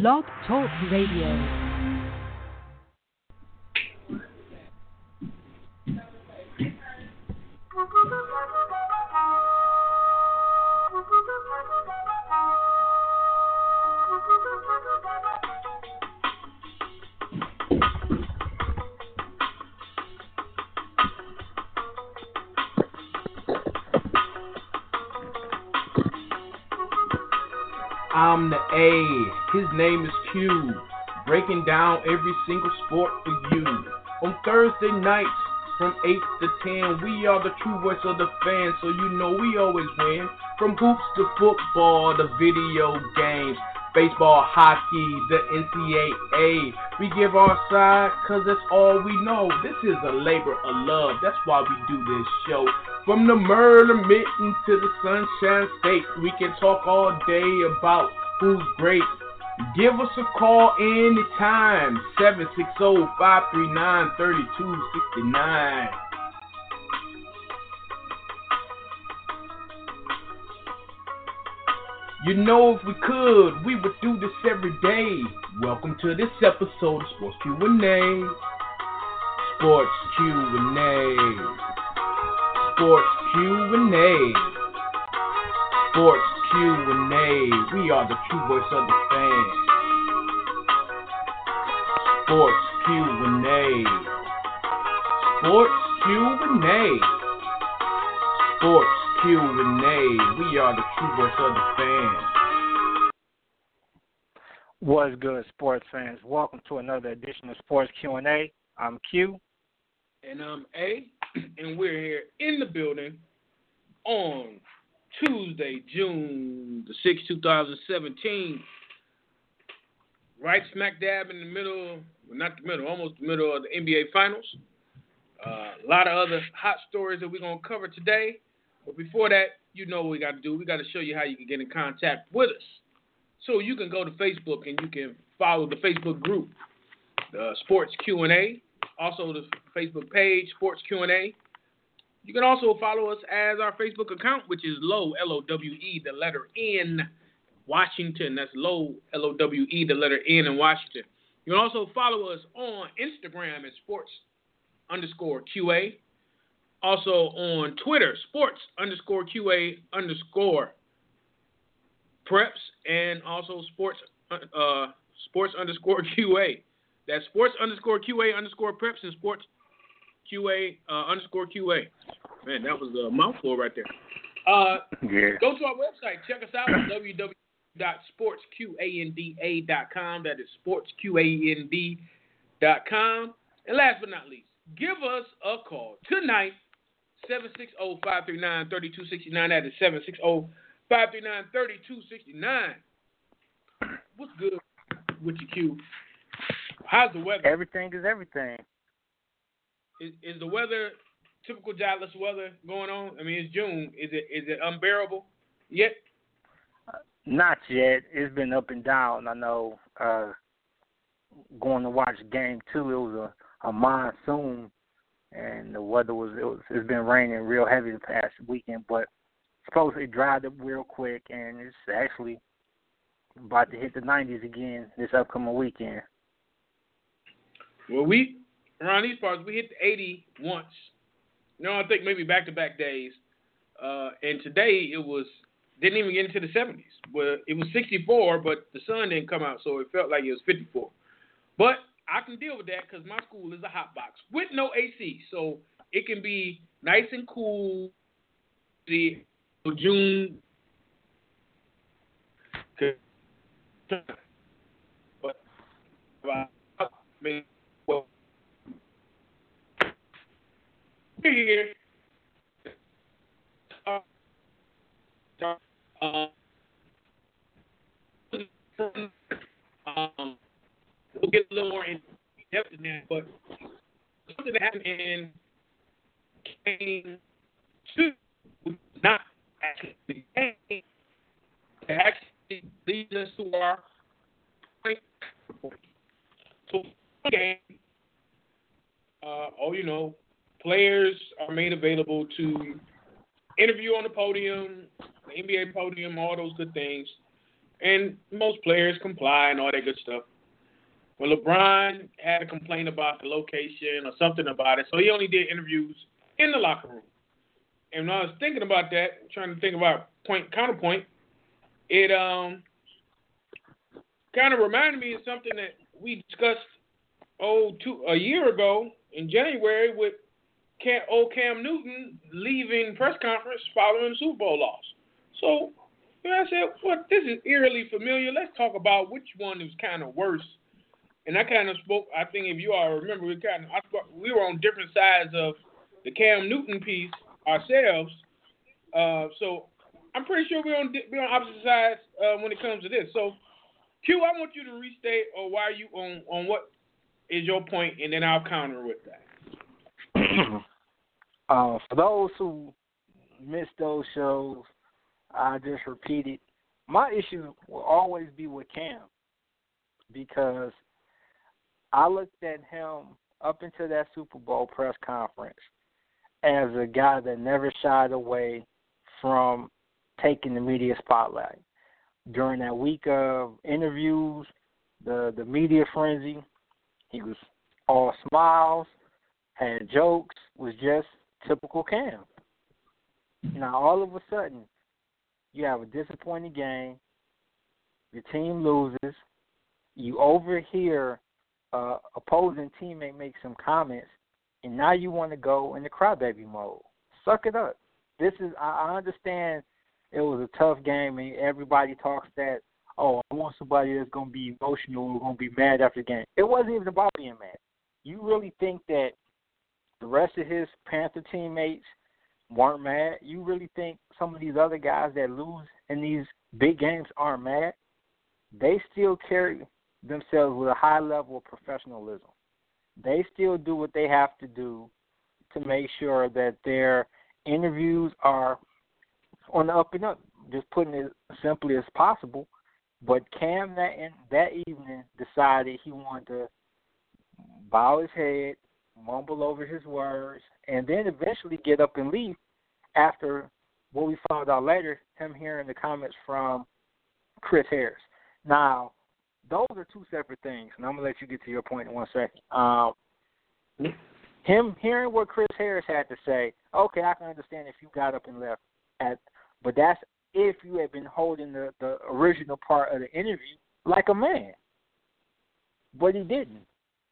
Blog Talk Radio. I'm the A. His name is Q. Breaking down every single sport for you. On Thursday nights from 8 to 10, we are the true voice of the fans, so you know we always win. From hoops to football to video games, baseball, hockey, the NCAA. We give our side because that's all we know. This is a labor of love, that's why we do this show. From the murder mitten to the sunshine state, we can talk all day about who's great. Give us a call anytime, 760-539-3269. You know, if we could, we would do this every day. Welcome to this episode of Sports Q&A. Sports Q&A. Sports Q&A. Sports Q&A. We are the true voice of the fans. Sports Q&A. Sports Q&A. Sports Q&A. We are the true voice of the fans. What's good, sports fans? Welcome to another edition of Sports Q&A. I'm Q. And I'm A, and we're here in the building on Tuesday, June the 6th, 2017. Right smack dab in the middle, well, not the middle, almost the middle of the NBA Finals. Uh, a lot of other hot stories that we're going to cover today. But before that, you know what we got to do. We got to show you how you can get in contact with us. So you can go to Facebook and you can follow the Facebook group, the Sports Q&A. Also the Facebook page, Sports Q&A. You can also follow us as our Facebook account, which is Low L O W E, the letter N, Washington. That's Low L O W E, the letter N in Washington. You can also follow us on Instagram at Sports underscore QA. Also on Twitter, Sports underscore QA underscore Preps, and also Sports uh, Sports underscore QA. That's Sports underscore QA underscore Preps and Sports QA uh, underscore QA. Man, that was a mouthful right there. Uh, Yeah. Go to our website. Check us out at www.sportsqanda.com. That is sportsqand.com. And last but not least, give us a call tonight, 760-539-3269. That is 760-539-3269. What's good with you, Q? How's the weather? Everything is everything. Is, is the weather typical Dallas weather going on? I mean, it's June. Is it is it unbearable yet? Not yet. It's been up and down. I know. Uh, going to watch game two, it was a, a monsoon, and the weather was it was it's been raining real heavy the past weekend, but supposedly it dried up real quick, and it's actually about to hit the 90s again this upcoming weekend. Well, we around these parts we hit the 80 once. No, I think maybe back to back days. Uh, and today it was didn't even get into the 70s. Well, it was 64, but the sun didn't come out, so it felt like it was 54. But I can deal with that because my school is a hot box with no AC, so it can be nice and cool. The June. But, well, get a little more in depth in that, but something that happened in not actually actually leads us to our point. Game, uh, oh, you know, players are made available to interview on the podium, the NBA podium, all those good things. And most players comply and all that good stuff. Well, LeBron had a complaint about the location or something about it, so he only did interviews in the locker room. And when I was thinking about that, trying to think about point counterpoint, it um kind of reminded me of something that we discussed oh two a year ago in January with Cam, old Cam Newton leaving press conference following the Super Bowl loss. So you know, I said, well, this is eerily familiar. Let's talk about which one is kind of worse. And I kind of spoke. I think if you all remember, we kind of I, we were on different sides of the Cam Newton piece ourselves. Uh, so I'm pretty sure we're on we're on opposite sides uh, when it comes to this. So Q, I want you to restate or why you on on what is your point, and then I'll counter with that. uh, for those who missed those shows, I just repeated. My issue will always be with Cam because I looked at him up until that Super Bowl press conference as a guy that never shied away from taking the media spotlight. During that week of interviews, the the media frenzy, he was all smiles, had jokes, was just typical Cam. Now all of a sudden, you have a disappointing game, your team loses, you overhear uh, opposing teammate make some comments, and now you want to go in the crybaby mode. Suck it up. This is I, I understand it was a tough game, and everybody talks that. Oh, I want somebody that's gonna be emotional or gonna be mad after the game. It wasn't even about being mad. You really think that the rest of his Panther teammates weren't mad? You really think some of these other guys that lose in these big games aren't mad? They still carry themselves with a high level of professionalism. They still do what they have to do to make sure that their interviews are on the up and up. Just putting it simply as possible. But Cam that in, that evening decided he wanted to bow his head, mumble over his words, and then eventually get up and leave after what we found out later, him hearing the comments from Chris Harris. Now, those are two separate things, and I'm gonna let you get to your point in one second. Um, him hearing what Chris Harris had to say, okay, I can understand if you got up and left at, but that's if you had been holding the the original part of the interview like a man. But he didn't.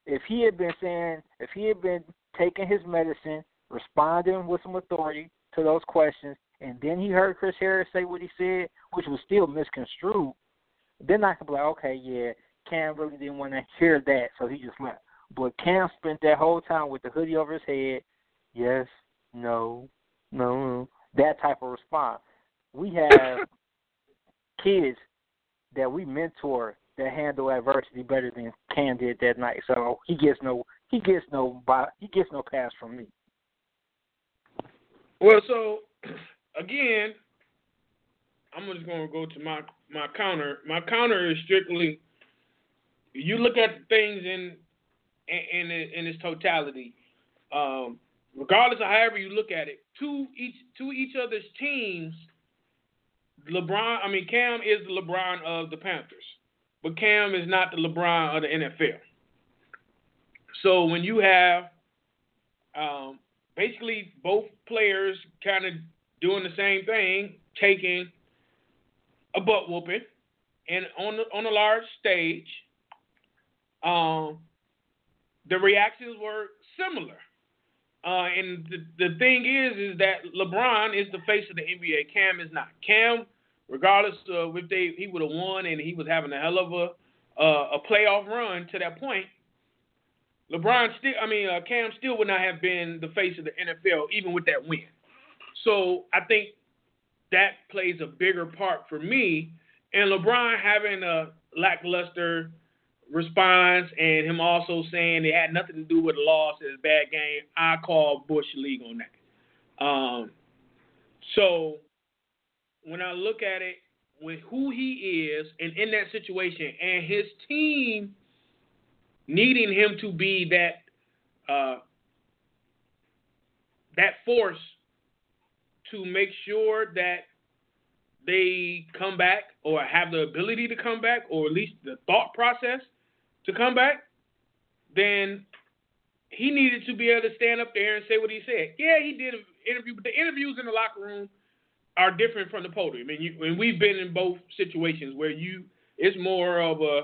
If he had been saying, if he had been taking his medicine, responding with some authority to those questions, and then he heard Chris Harris say what he said, which was still misconstrued, then I could be like, okay, yeah, Cam really didn't want to hear that, so he just left. But Cam spent that whole time with the hoodie over his head, yes, no, no, that type of response. We have kids that we mentor that handle adversity better than Cam did that night. So he gets no he gets no he gets no pass from me. Well, so again, I'm just going to go to my my counter. My counter is strictly you look at things in in in, its totality. Um, regardless of however you look at it, to each to each other's teams, LeBron. I mean, Cam is the LeBron of the Panthers, but Cam is not the LeBron of the NFL. So when you have um, basically both players kind of doing the same thing, taking a butt whooping, and on the, on a large stage, um, the reactions were similar. Uh, and the, the thing is, is that LeBron is the face of the NBA. Cam is not. Cam, regardless of if they he would have won and he was having a hell of a uh, a playoff run to that point, LeBron still, I mean, uh, Cam still would not have been the face of the NFL even with that win. So I think that plays a bigger part for me. And LeBron having a lackluster response and him also saying it had nothing to do with the loss, a bad game, I call Bush league on that. Um, so when I look at it with who he is and in that situation and his team needing him to be that uh, that force to make sure that they come back or have the ability to come back or at least the thought process to come back, then he needed to be able to stand up there and say what he said. Yeah, he did an interview, but the interviews in the locker room are different from the podium. And, you, and we've been in both situations where you it's more of a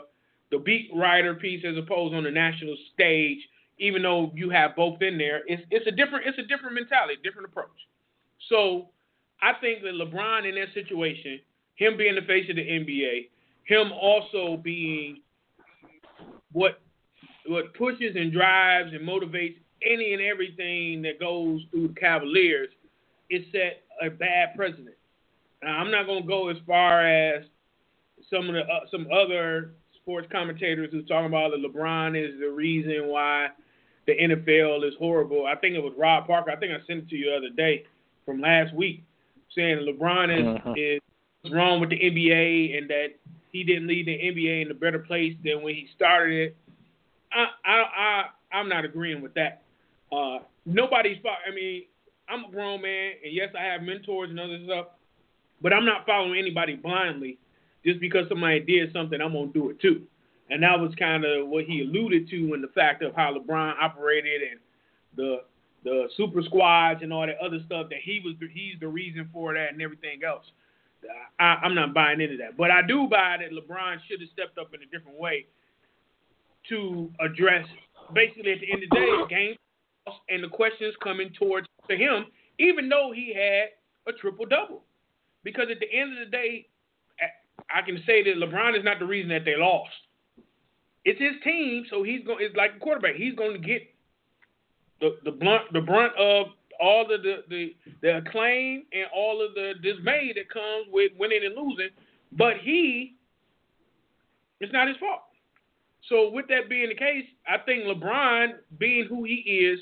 the beat writer piece as opposed on the national stage. Even though you have both in there, it's it's a different it's a different mentality, different approach. So I think that LeBron in that situation, him being the face of the NBA, him also being what what pushes and drives and motivates any and everything that goes through the Cavaliers is set a bad precedent. Now, I'm not going to go as far as some of the uh, some other sports commentators who's talking about that LeBron is the reason why the NFL is horrible. I think it was Rob Parker. I think I sent it to you the other day from last week, saying LeBron is Uh-huh. is wrong with the NBA and that he didn't leave the NBA in a better place than when he started it. I I, I I'm not agreeing with that. Uh, nobody's. I mean, I'm a grown man, and yes, I have mentors and other stuff, but I'm not following anybody blindly. Just because somebody did something, I'm gonna do it too. And that was kind of what he alluded to in the fact of how LeBron operated and the the super squads and all that other stuff that he was he's the reason for that and everything else. I, I'm not buying into that, but I do buy that LeBron should have stepped up in a different way to address basically at the end of the day game and the questions coming towards to him, even though he had a triple double. Because at the end of the day, I can say that LeBron is not the reason that they lost. It's his team, so he's going. It's like a quarterback. He's going to get the the blunt the brunt of all of the the the acclaim and all of the dismay that comes with winning and losing. But he, it's not his fault. So with that being the case, I think LeBron, being who he is,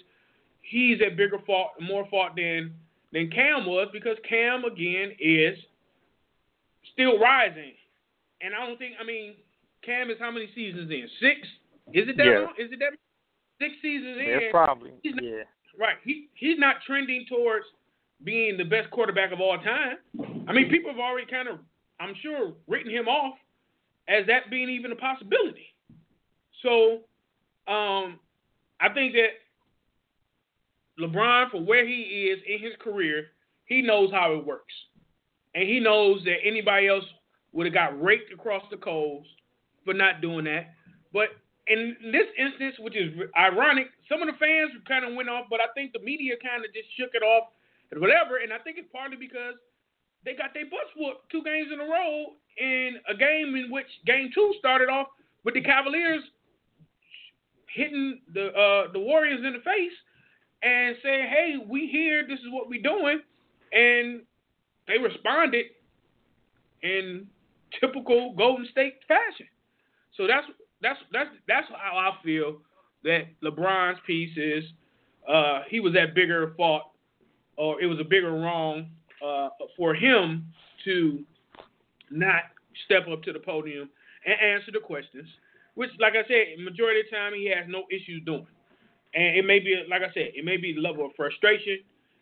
he's at bigger fault, more fault than than Cam was because Cam again is still rising, and I don't think. I mean, Cam is how many seasons in? Six? Is it that Yeah. long? Is it that six seasons in? Yeah, probably. He's not- Yeah. Right. He he's not trending towards being the best quarterback of all time. I mean, people have already kind of, I'm sure, written him off as that being even a possibility. So, um, I think that LeBron, for where he is in his career, he knows how it works, and he knows that anybody else would have got raked across the coals for not doing that. But in this instance, which is ironic, some of the fans kind of went off, but I think the media kind of just shook it off and whatever. And I think it's partly because they got their butts whooped two games in a row in a game in which game two started off with the Cavaliers hitting the uh, the Warriors in the face and saying, "Hey, we here. This is what we doing," and they responded in typical Golden State fashion. So that's that's that's that's how I feel that LeBron's piece is. Uh, he was at bigger fault, or it was a bigger wrong uh, for him to not step up to the podium and answer the questions, which, like I said, majority of the time he has no issues doing. And it may be, like I said, it may be the level of frustration,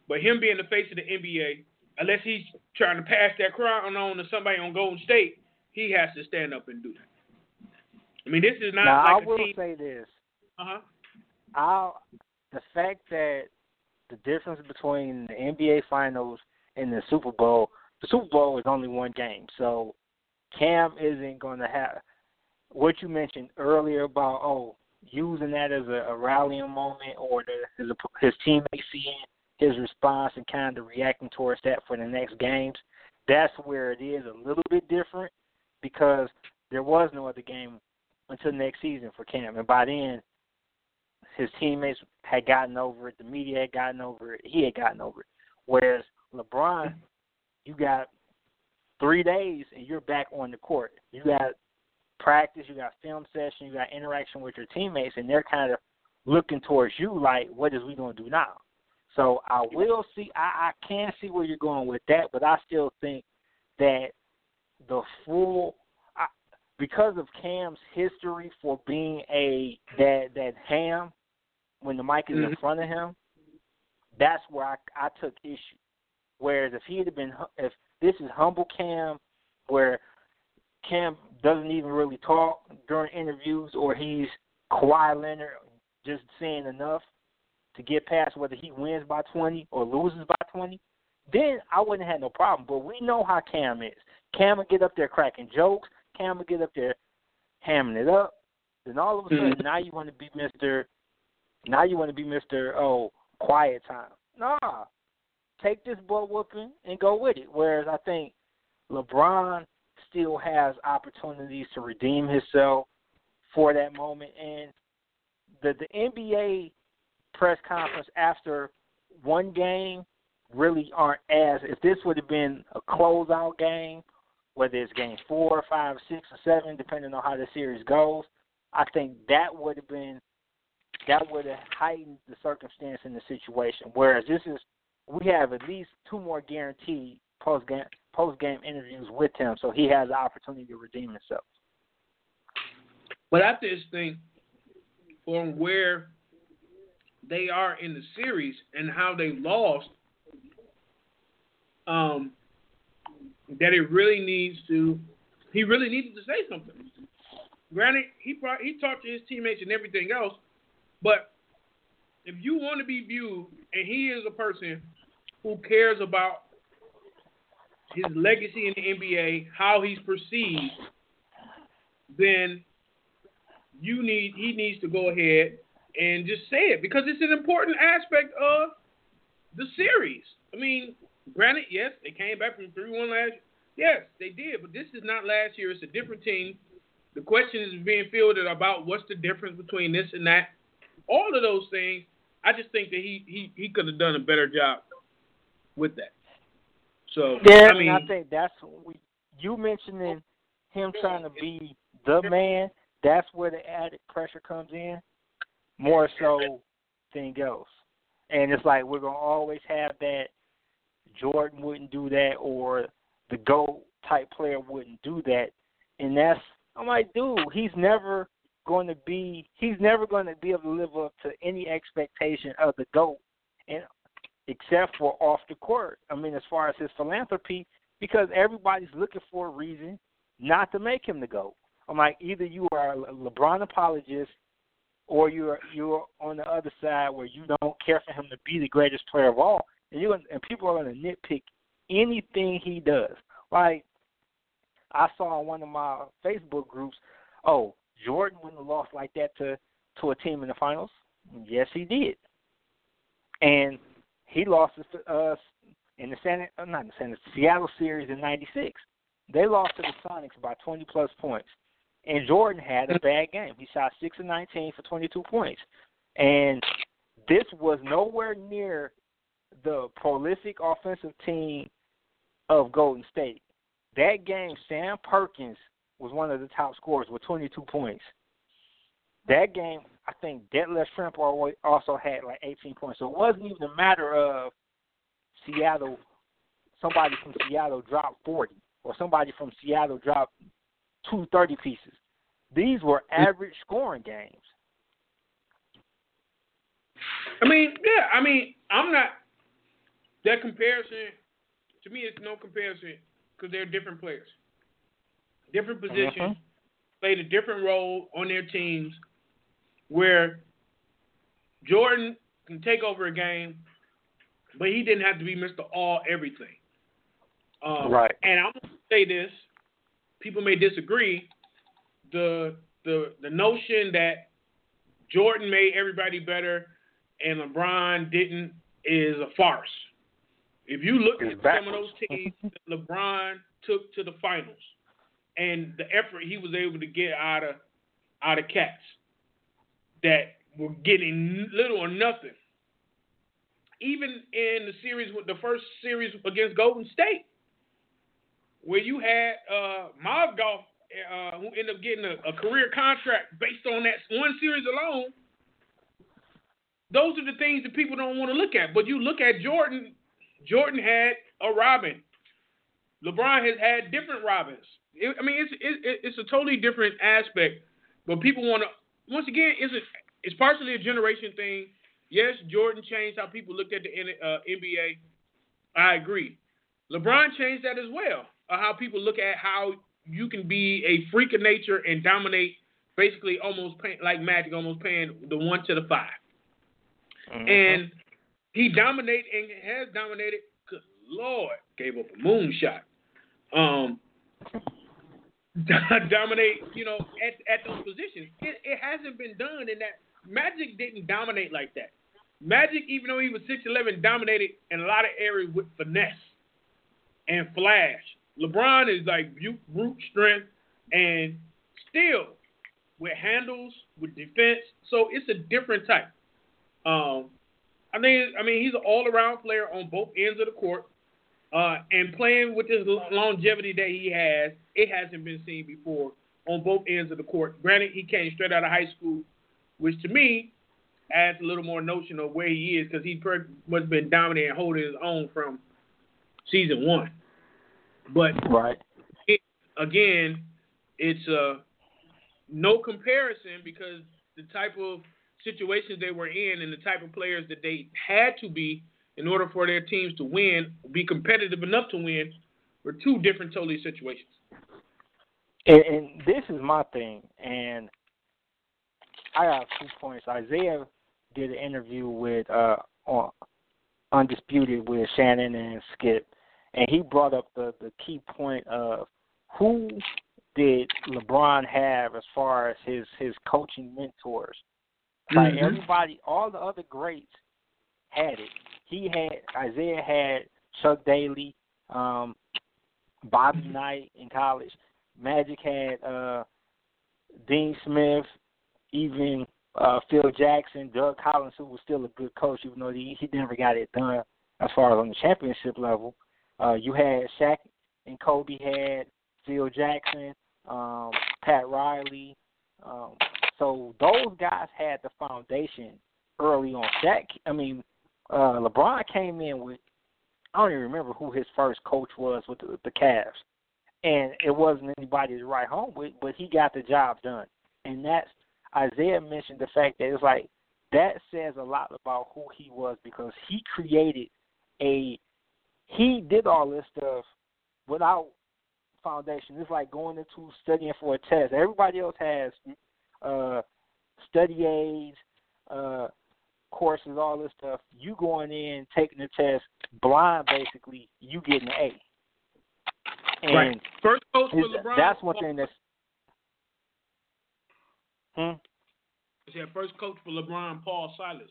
but him being the face of the NBA, unless he's trying to pass that crown on to somebody on Golden State, he has to stand up and do that. I mean, this is not now like I will team. say this: Uh-huh. I the fact that the difference between the NBA Finals and the Super Bowl, the Super Bowl is only one game, so Cam isn't going to have what you mentioned earlier about oh using that as a, a rallying moment or the, his his teammates seeing his response and kind of reacting towards that for the next games. That's where it is a little bit different because there was no other game until next season for Cam, and by then his teammates had gotten over it, the media had gotten over it, he had gotten over it. Whereas LeBron, you got three days and you're back on the court. You got practice, you got film session, you got interaction with your teammates, and they're kind of looking towards you like, what is we going to do now? So I will see, I, I can see where you're going with that, but I still think that the full, because of Cam's history for being a that that ham when the mic is Mhm. in front of him, that's where I I took issue. Whereas if he had been, if this is humble Cam, where Cam doesn't even really talk during interviews, or he's Kawhi Leonard, just saying enough to get past whether he wins by 20 or loses by 20, then I wouldn't have no problem. But we know how Cam is. Cam will get up there cracking jokes. Cam will get up there hamming it up. Then all of a sudden, Mhm. now you want to be Mister. Now you want to be Mister. Oh, quiet time. Nah, take this butt whooping and go with it. Whereas I think LeBron still has opportunities to redeem himself for that moment, and the the NBA press conference after one game really aren't as if this would have been a closeout game, whether it's game four, five, six, or seven, depending on how the series goes. I think that would have been that would have heightened the circumstance in the situation. Whereas this is we have at least two more guaranteed post game post game interviews with him, so he has the opportunity to redeem himself. But I just think from where they are in the series and how they lost, um, that it really needs to. He really needed to say something. Granted, he he talked to his teammates and everything else, but if you want to be viewed, and he is a person who cares about his legacy in the NBA, how he's perceived, then you need he needs to go ahead and just say it because it's an important aspect of the series. I mean, granted, yes, they came back from three one last. Year. Yes, they did, but this is not last year. It's a different team. The question is being fielded about what's the difference between this and that. All of those things. I just think that he he, he could have done a better job with that. So Yeah, I mean, I think that's what we, you mentioning him trying to be the man. That's where the added pressure comes in, more so than else. And it's like we're gonna always have that. Jordan wouldn't do that, or the GOAT type player wouldn't do that, and that's I'm like, dude, he's never going to be. He's never going to be able to live up to any expectation of the GOAT, and except for off the court. I mean, as far as his philanthropy, because everybody's looking for a reason not to make him the GOAT. I'm like, either you are a LeBron apologist or you're you're on the other side where you don't care for him to be the greatest player of all, and you and people are going to nitpick anything he does. Like I saw on one of my Facebook groups, oh, Jordan wouldn't have lost like that to to a team in the finals. Yes, he did, and he lost to uh, in the San uh, not in the San Seattle series in '96. They lost to the Sonics by 20 plus points, and Jordan had a bad game. He shot six of 19 for 22 points, and this was nowhere near the prolific offensive team of Golden State. That game, Sam Perkins was one of the top scorers with 22 points. That game, I think Detlef Schrempf also had like 18 points. So it wasn't even a matter of Seattle, somebody from Seattle dropped 40 or somebody from Seattle dropped two 30 pieces. These were average scoring games. I mean, yeah, I mean, I'm not that comparison. To me, it's no comparison because they're different players, different positions, Mhm. played a different role on their teams. Where Jordan can take over a game, but he didn't have to be Mr. All Everything. Um, Right. And I'm gonna say this: people may disagree. The the the notion that Jordan made everybody better and LeBron didn't is a farce. If you look It's at some of those teams that LeBron took to the finals and the effort he was able to get out of out of cats that were getting little or nothing. Even in the series with the first series against Golden State, where you had uh Mozgov uh, who ended up getting a, a career contract based on that one series alone. Those are the things that people don't want to look at. But you look at Jordan. Jordan had a Robin. LeBron has had different Robins. It, I mean, it's it, it's a totally different aspect. But people want to. Once again, it's a, it's partially a generation thing. Yes, Jordan changed how people looked at the uh, NBA. I agree. LeBron changed that as well. Uh, how people look at how you can be a freak of nature and dominate, basically almost pay, like Magic, almost paying the one to the 5 mm-hmm. And he dominated and has dominated. Good Lord, gave up a moonshot. Um, dominate, you know, at, at those positions. It, it hasn't been done in that. Magic didn't dominate like that. Magic, even though he was 6'11, dominated in a lot of areas with finesse and flash. LeBron is like brute strength and still with handles, with defense. So it's a different type. Um, I think I mean he's an all around player on both ends of the court. Uh, and playing with this longevity that he has, it hasn't been seen before on both ends of the court. Granted, he came straight out of high school, which to me adds a little more notion of where he is because he must have been dominating and holding his own from season one. But right it, again, it's uh, no comparison because the type of situations they were in and the type of players that they had to be in order for their teams to win, be competitive enough to win, were two different totally situations. And, and this is my thing, and I have two points. Isiah did an interview with uh, on Undisputed with Shannon and Skip, and he brought up the the key point of who did LeBron have as far as his his coaching mentors. Like mm-hmm. everybody, all the other greats had it. He had Isiah had Chuck Daly, um, Bobby Knight in college. Magic had uh, Dean Smith, even uh, Phil Jackson, Doug Collins, who was still a good coach, even though he he never got it done as far as on the championship level. Uh, you had Shaq and Kobe had Phil Jackson, um, Pat Riley. Um, so those guys had the foundation early on. Shaq, I mean, uh, LeBron came in with I don't even remember who his first coach was with the, the Cavs, and it wasn't anybody to write home with, but he got the job done. And that's Isiah mentioned the fact that it's like that says a lot about who he was because he created a he did all this stuff without foundation. It's like going into studying for a test. Everybody else has uh, study aids, uh, courses, all this stuff. You going in, taking the test, blind basically, you getting an A. And right. First coach for LeBron. That's one thing that's. Hmm. Yeah, first coach for LeBron, Paul Silas.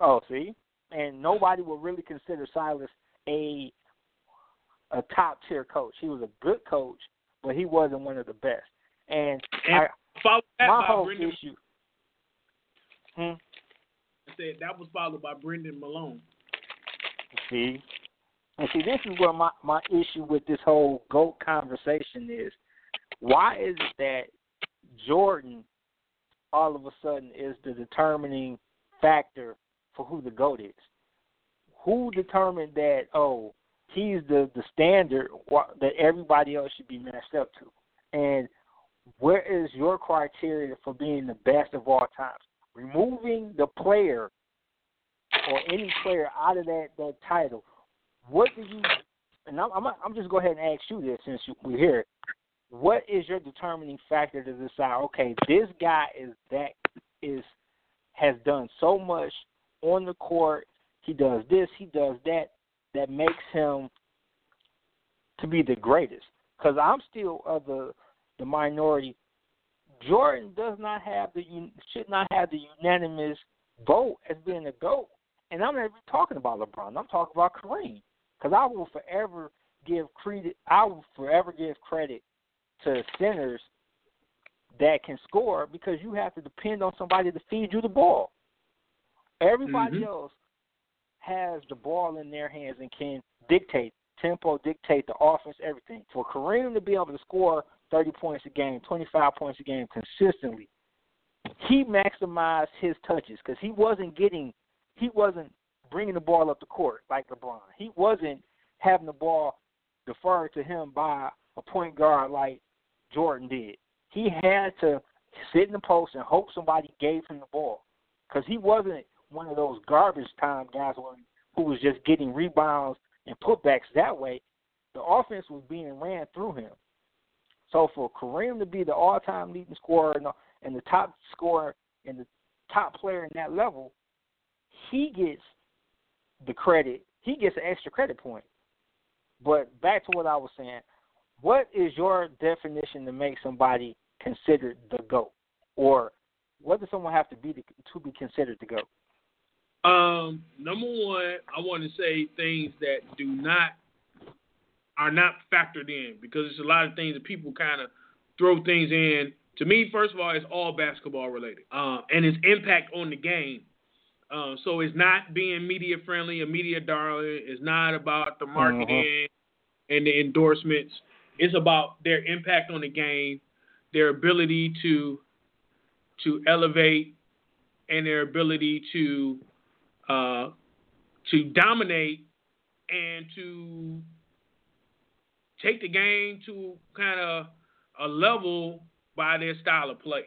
Oh, see, and nobody would really consider Silas a a top tier coach. He was a good coach, but he wasn't one of the best. And, and I, my whole Brendan, issue. Hmm? I said that was followed by Brendan Malone. See, and see, this is where my my issue with this whole goat conversation is. Why is it that Jordan all of a sudden is the determining factor for who the goat is? Who determined that? Oh, he's the the standard that everybody else should be matched up to, and where is your criteria for being the best of all times? Removing the player or any player out of that that title, what do you? And I'm I'm, I'm just go ahead and ask you this since we're here. What is your determining factor to decide? Okay, this guy is that is has done so much on the court. He does this. He does that. That makes him to be the greatest. Because I'm still of the the minority. Jordan does not have the should not have the unanimous vote as being a goat. And I'm not even talking about LeBron. I'm talking about Kareem. Because I will forever give credit. I will forever give credit to centers that can score because you have to depend on somebody to feed you the ball. Everybody mm-hmm. else has the ball in their hands and can dictate tempo, dictate the offense, everything. For Kareem to be able to score 30 points a game, 25 points a game consistently, he maximized his touches because he wasn't getting, he wasn't bringing the ball up the court like LeBron. He wasn't having the ball deferred to him by a point guard like Jordan did. He had to sit in the post and hope somebody gave him the ball because he wasn't one of those garbage time guys who was just getting rebounds and putbacks that way. The offense was being ran through him. So for Kareem to be the all-time leading scorer and the top scorer and the top player in that level, he gets the credit. He gets an extra credit point. But back to what I was saying, what is your definition to make somebody considered the GOAT? Or what does someone have to be to, to be considered the GOAT? Um, number one, I want to say things that do not are not factored in because there's a lot of things that people kind of throw things in. To me, first of all, it's all basketball related, uh, and its impact on the game. Uh, so it's not being media friendly, a media darling. It's not about the marketing uh-huh. and the endorsements. It's about their impact on the game, their ability to to elevate, and their ability to uh, to dominate and to take the game to kind of a level by their style of play.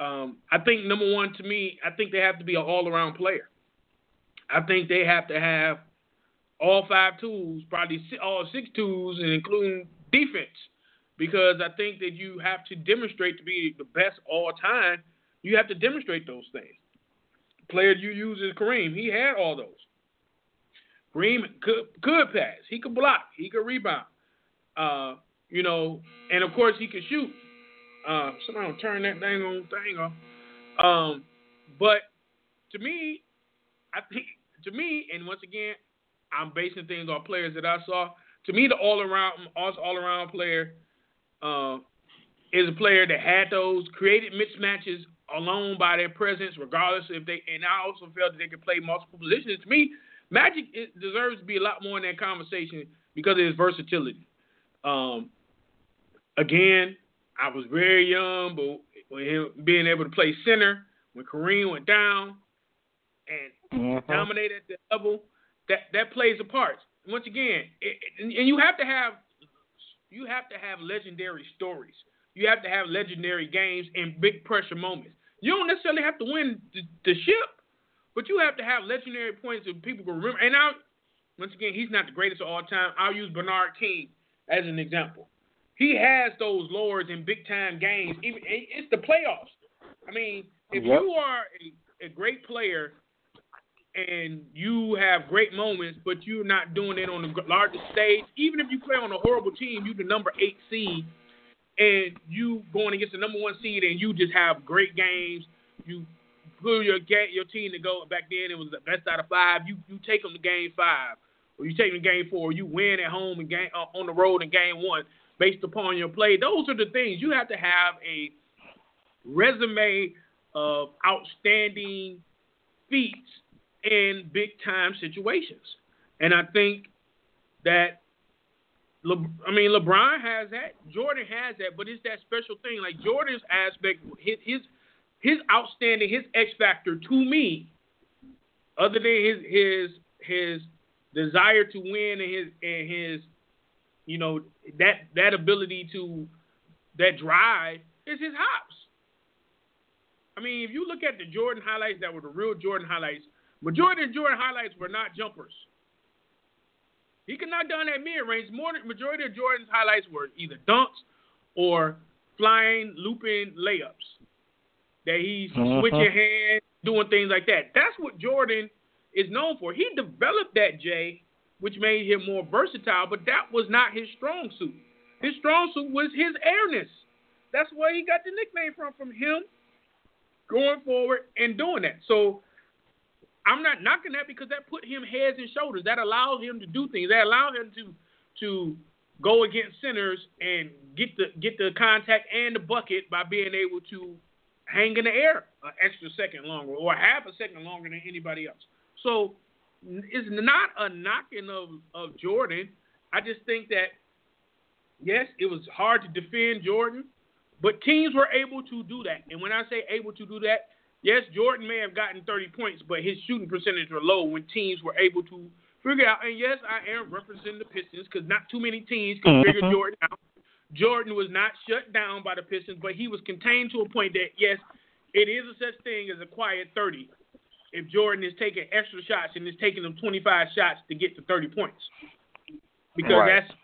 Um, I think number one to me, I think they have to be an all-around player. I think they have to have all five tools, probably all six tools, and including defense, because I think that you have to demonstrate to be the best all time. You have to demonstrate those things. The player you use is Kareem. He had all those. Kareem could could pass. He could block. He could rebound. Uh, you know, and of course he could shoot. Uh, somebody will turn that dang on thing off. Um, but to me, I think to me, and once again, I'm basing things on players that I saw. To me, the all around all around player uh, is a player that had those created mismatches alone by their presence, regardless if they. And I also felt that they could play multiple positions. To me, Magic deserves to be a lot more in that conversation because of his versatility. Um, again, I was very young, but with him being able to play center when Kareem went down and mm-hmm. dominate at the level, that that plays a part. Once again, it, and you have to have you have to have legendary stories. You have to have legendary games and big pressure moments. You don't necessarily have to win the, the ship, but you have to have legendary points that people can remember. And now, once again, he's not the greatest of all time. I'll use Bernard King as an example. He has those lowers in big time games. Even it's the playoffs. I mean, if yep. you are a, a great player and you have great moments, but you're not doing it on the largest stage, even if you play on a horrible team, you're the number eight seed, and you going against the number one seed, and you just have great games. You pull your your team to go back then. It was the best out of five. You you take them to game five or you take the game four, you win at home and game uh, on the road in game one based upon your play. Those are the things you have to have a resume of outstanding feats in big time situations, and I think that. Le, I mean, LeBron has that. Jordan has that, but it's that special thing. Like Jordan's aspect, his his, his outstanding, his X factor to me, other than his his his desire to win and his and his you know that that ability to that drive is his hops. I mean, if you look at the Jordan highlights that were the real Jordan highlights, majority of Jordan highlights were not jumpers. He could not done that mid range. More majority of Jordan's highlights were either dunks or flying, looping layups. That he's uh-huh. switching hands, doing things like that. That's what Jordan is known for. He developed that Jay, which made him more versatile, but that was not his strong suit. His strong suit was his airness. That's where he got the nickname from, from him going forward and doing that. So I'm not knocking that because that put him heads and shoulders. That allowed him to do things. That allowed him to to go against centers and get the get the contact and the bucket by being able to hang in the air an extra second longer or half a second longer than anybody else. So it's not a knocking of, of Jordan. I just think that Yes, it was hard to defend Jordan, but teams were able to do that. And when I say able to do that, yes, Jordan may have gotten 30 points, but his shooting percentage were low when teams were able to figure out. And yes, I am representing the Pistons because not too many teams can figure Mhm. Jordan out. Jordan was not shut down by the Pistons, but he was contained to a point that yes, it is a such thing as a quiet 30. If Jordan is taking extra shots and is taking them 25 shots to get to 30 points, because Right. that's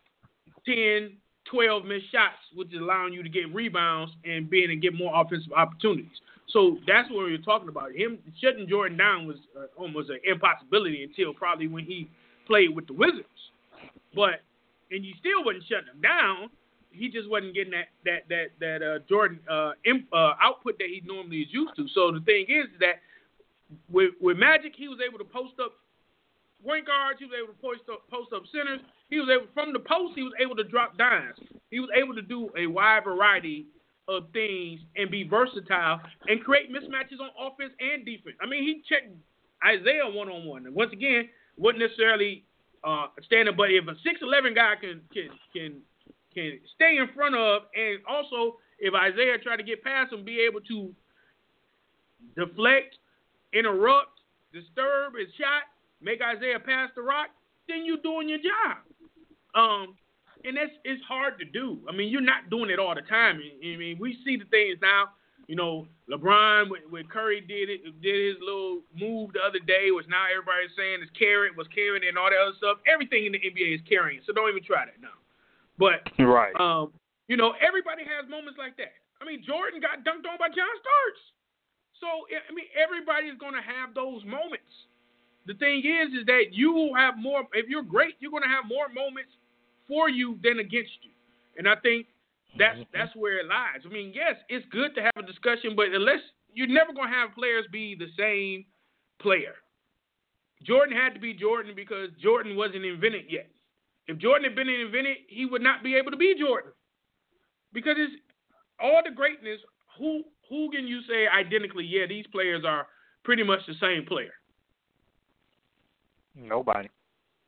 10, 12 missed shots, which is allowing you to get rebounds and being and get more offensive opportunities. So that's what we are talking about. Him shutting Jordan down was uh, almost an impossibility until probably when he played with the Wizards. But and you still wasn't shutting him down. He just wasn't getting that that that that uh, Jordan uh, imp, uh, output that he normally is used to. So the thing is that with with Magic, he was able to post up point guards. He was able to post up post up centers. He was able from the post. He was able to drop dimes. He was able to do a wide variety of things and be versatile and create mismatches on offense and defense. I mean, he checked Isiah one on one. Once again, wasn't necessarily uh, standing, but if a six eleven guy can can can can stay in front of, and also if Isiah tried to get past him, be able to deflect, interrupt, disturb his shot, make Isiah pass the rock, then you're doing your job. Um, and that's it's hard to do. I mean, you're not doing it all the time. I mean, we see the things now. You know, LeBron when, when Curry did it, did his little move the other day, which now everybody's saying is carrying, was carrying and all that other stuff. Everything in the NBA is carrying, so don't even try that now. But Right. um, you know, everybody has moments like that. I mean, Jordan got dunked on by John Starks. So I mean, everybody's going to have those moments. The thing is, is that you will have more. If you're great, you're going to have more moments for you than against you. And I think that's mm-hmm. that's where it lies. I mean, yes, it's good to have a discussion, but unless you're never going to have players be the same player. Jordan had to be Jordan because Jordan wasn't invented yet. If Jordan had been invented, he would not be able to be Jordan. Because it's all the greatness, who who can you say identically, yeah, these players are pretty much the same player? Nobody.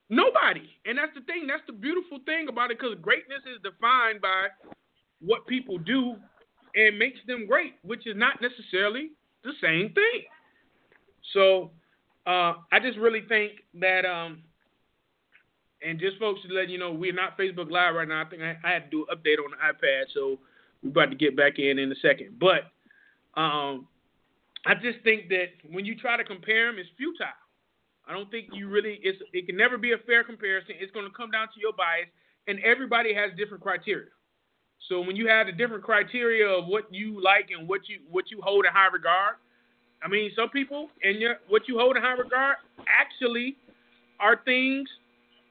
Nobody. And that's the thing. That's the beautiful thing about it because greatness is defined by what people do and makes them great, which is not necessarily the same thing. So uh, I just really think that, um, and just folks to let you know, we're not Facebook Live right now. I think I, I had to do an update on the iPad, so we're about to get back in in a second. But um, I just think that when you try to compare them, it's futile. I don't think you really. It's it can never be a fair comparison. It's going to come down to your bias, and everybody has different criteria. So when you have the different criteria of what you like and what you what you hold in high regard, I mean, some people and your what you hold in high regard actually are things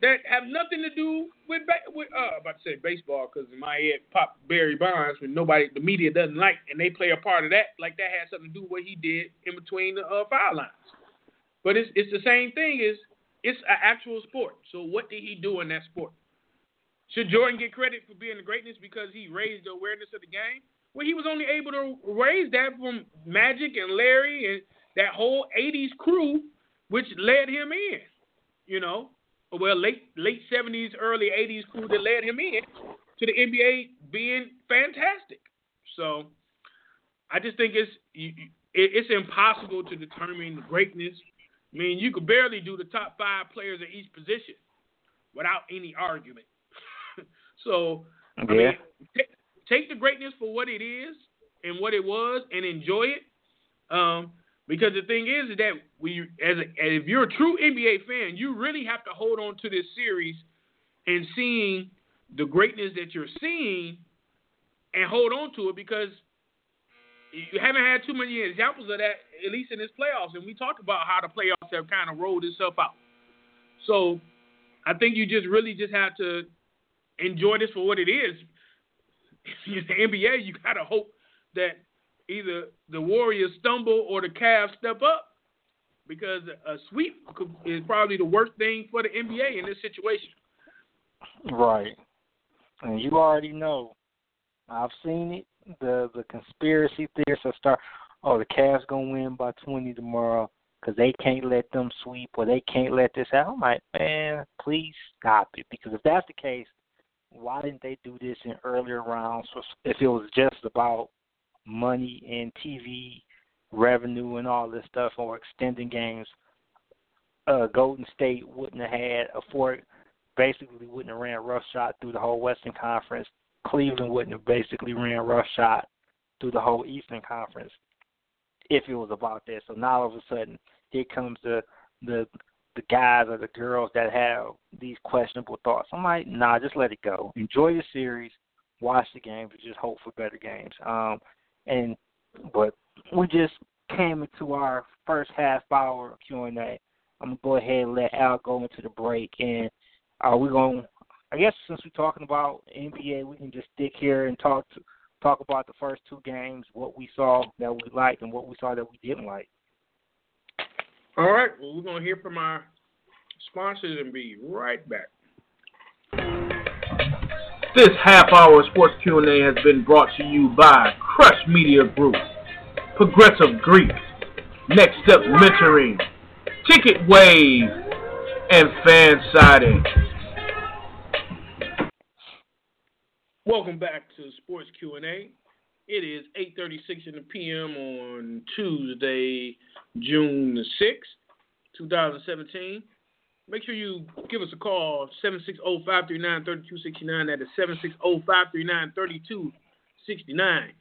that have nothing to do with ba- with uh, I'm about to say baseball because in my head pop Barry Bonds when nobody the media doesn't like and they play a part of that like that had something to do with what he did in between the uh, foul lines. But it's it's the same thing. Is it's an actual sport. So what did he do in that sport? Should Jordan get credit for being the greatness because he raised the awareness of the game? Well, he was only able to raise that from Magic and Larry and that whole '80s crew, which led him in. You know, well, late late '70s, early '80s crew that led him in to the NBA being fantastic. So, I just think it's it's impossible to determine greatness. I mean, you could barely do the top five players at each position without any argument. so, I mean, t- take the greatness for what it is and what it was, and enjoy it. Um, because the thing is, is that we, as a, if you're a true NBA fan, you really have to hold on to this series and seeing the greatness that you're seeing, and hold on to it because you haven't had too many examples of that, at least in this playoffs. And we talked about how the playoffs have kind of rolled itself out. So I think you just really just have to enjoy this for what it is. In the NBA, you gotta hope that either the Warriors stumble or the Cavs step up, because a sweep is probably the worst thing for the NBA in this situation. Right. And you already know. I've seen it. The the conspiracy theorists will start. Oh, the Cavs gonna win by twenty tomorrow because they can't let them sweep or they can't let this out. I'm like, man, please stop it because if that's the case, why didn't they do this in earlier rounds? If it was just about money and TV revenue and all this stuff, or extending games, uh, Golden State wouldn't have had a four. Basically, wouldn't have ran roughshod through the whole Western Conference. Cleveland wouldn't have basically ran roughshod through the whole Eastern Conference if it was about that. So now all of a sudden, here comes the the the guys or the girls that have these questionable thoughts. I'm like, nah, just let it go. Enjoy the series, watch the games, and just hope for better games. Um, and but we just came into our first half hour of Q and A. I'm gonna go ahead and let Al go into the break, and are we going? I guess since we're talking about NBA, we can just stick here and talk to talk about the first two games, what we saw that we liked, and what we saw that we didn't like. All right. Well, we're to hear from our sponsors and be right back. This half hour sports Q&A has been brought to you by Crush Media Group, Progressive Greek, Next Step Mentoring, Ticket Wave, and Fan Siding. Welcome back to Sports Q&A. It is 8:36 in the p.m. on Tuesday, June the 6th, 2017. Make sure you give us a call, 760-539-3269. That is 760-539-3269.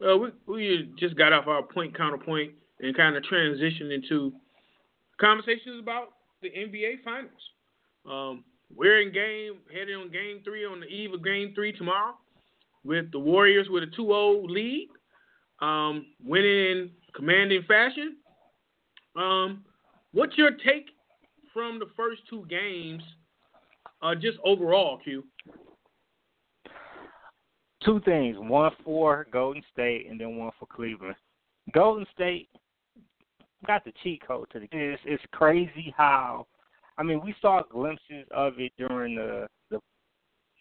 Well, we, we just got off our point counterpoint and kind of transitioned into conversations about the NBA Finals. Um, we're in game, heading on game three on the eve of game three tomorrow with the Warriors with a 2-0 lead, um, winning in commanding fashion. Um, what's your take from the first two games, uh, just overall, Q? Two things: one for Golden State, and then one for Cleveland. Golden State got the cheat code to the. It's, it's crazy how, I mean, we saw glimpses of it during the the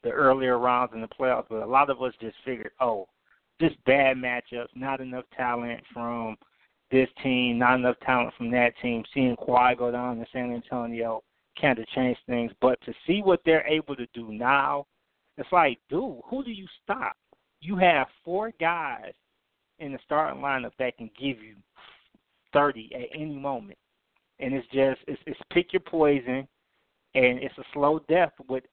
the earlier rounds in the playoffs, but a lot of us just figured, oh, just bad matchups, not enough talent from this team, not enough talent from that team. Seeing Kawhi go down to San Antonio kind of change things, but to see what they're able to do now, it's like, dude, who do you stop? You have four guys in the starting lineup that can give you 30 at any moment, and it's just it's, it's pick your poison, and it's a slow death with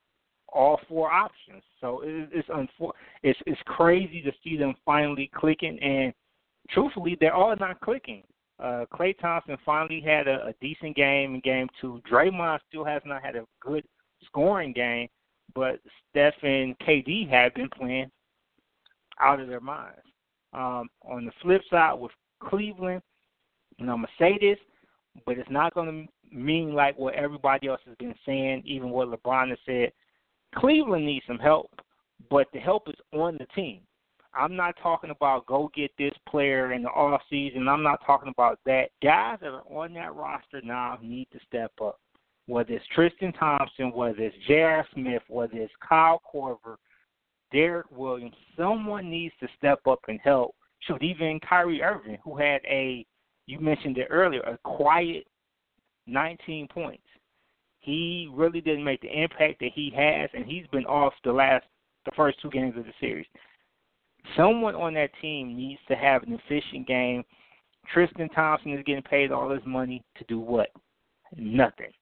all four options. So it, it's unfor- it's it's crazy to see them finally clicking, and truthfully, they're all not clicking. Uh, Klay Thompson finally had a, a decent game in game two. Draymond still has not had a good scoring game, but Steph and KD have been playing out of their minds. Um, on the flip side, with Cleveland, and I'm gonna say this, but it's not gonna mean like what everybody else has been saying, even what LeBron has said. Cleveland needs some help, but the help is on the team. I'm not talking about go get this player in the off season. I'm not talking about that. Guys that are on that roster now need to step up. Whether it's Tristan Thompson, whether it's J.R. Smith, whether it's Kyle Korver, Derrick Williams, someone needs to step up and help. Shoot, even Kyrie Irving, who had a you mentioned it earlier, a quiet 19 points. He really didn't make the impact that he has, and he's been off the last, the first two games of the series. Someone on that team needs to have an efficient game. Tristan Thompson is getting paid all his money to do what? Nothing.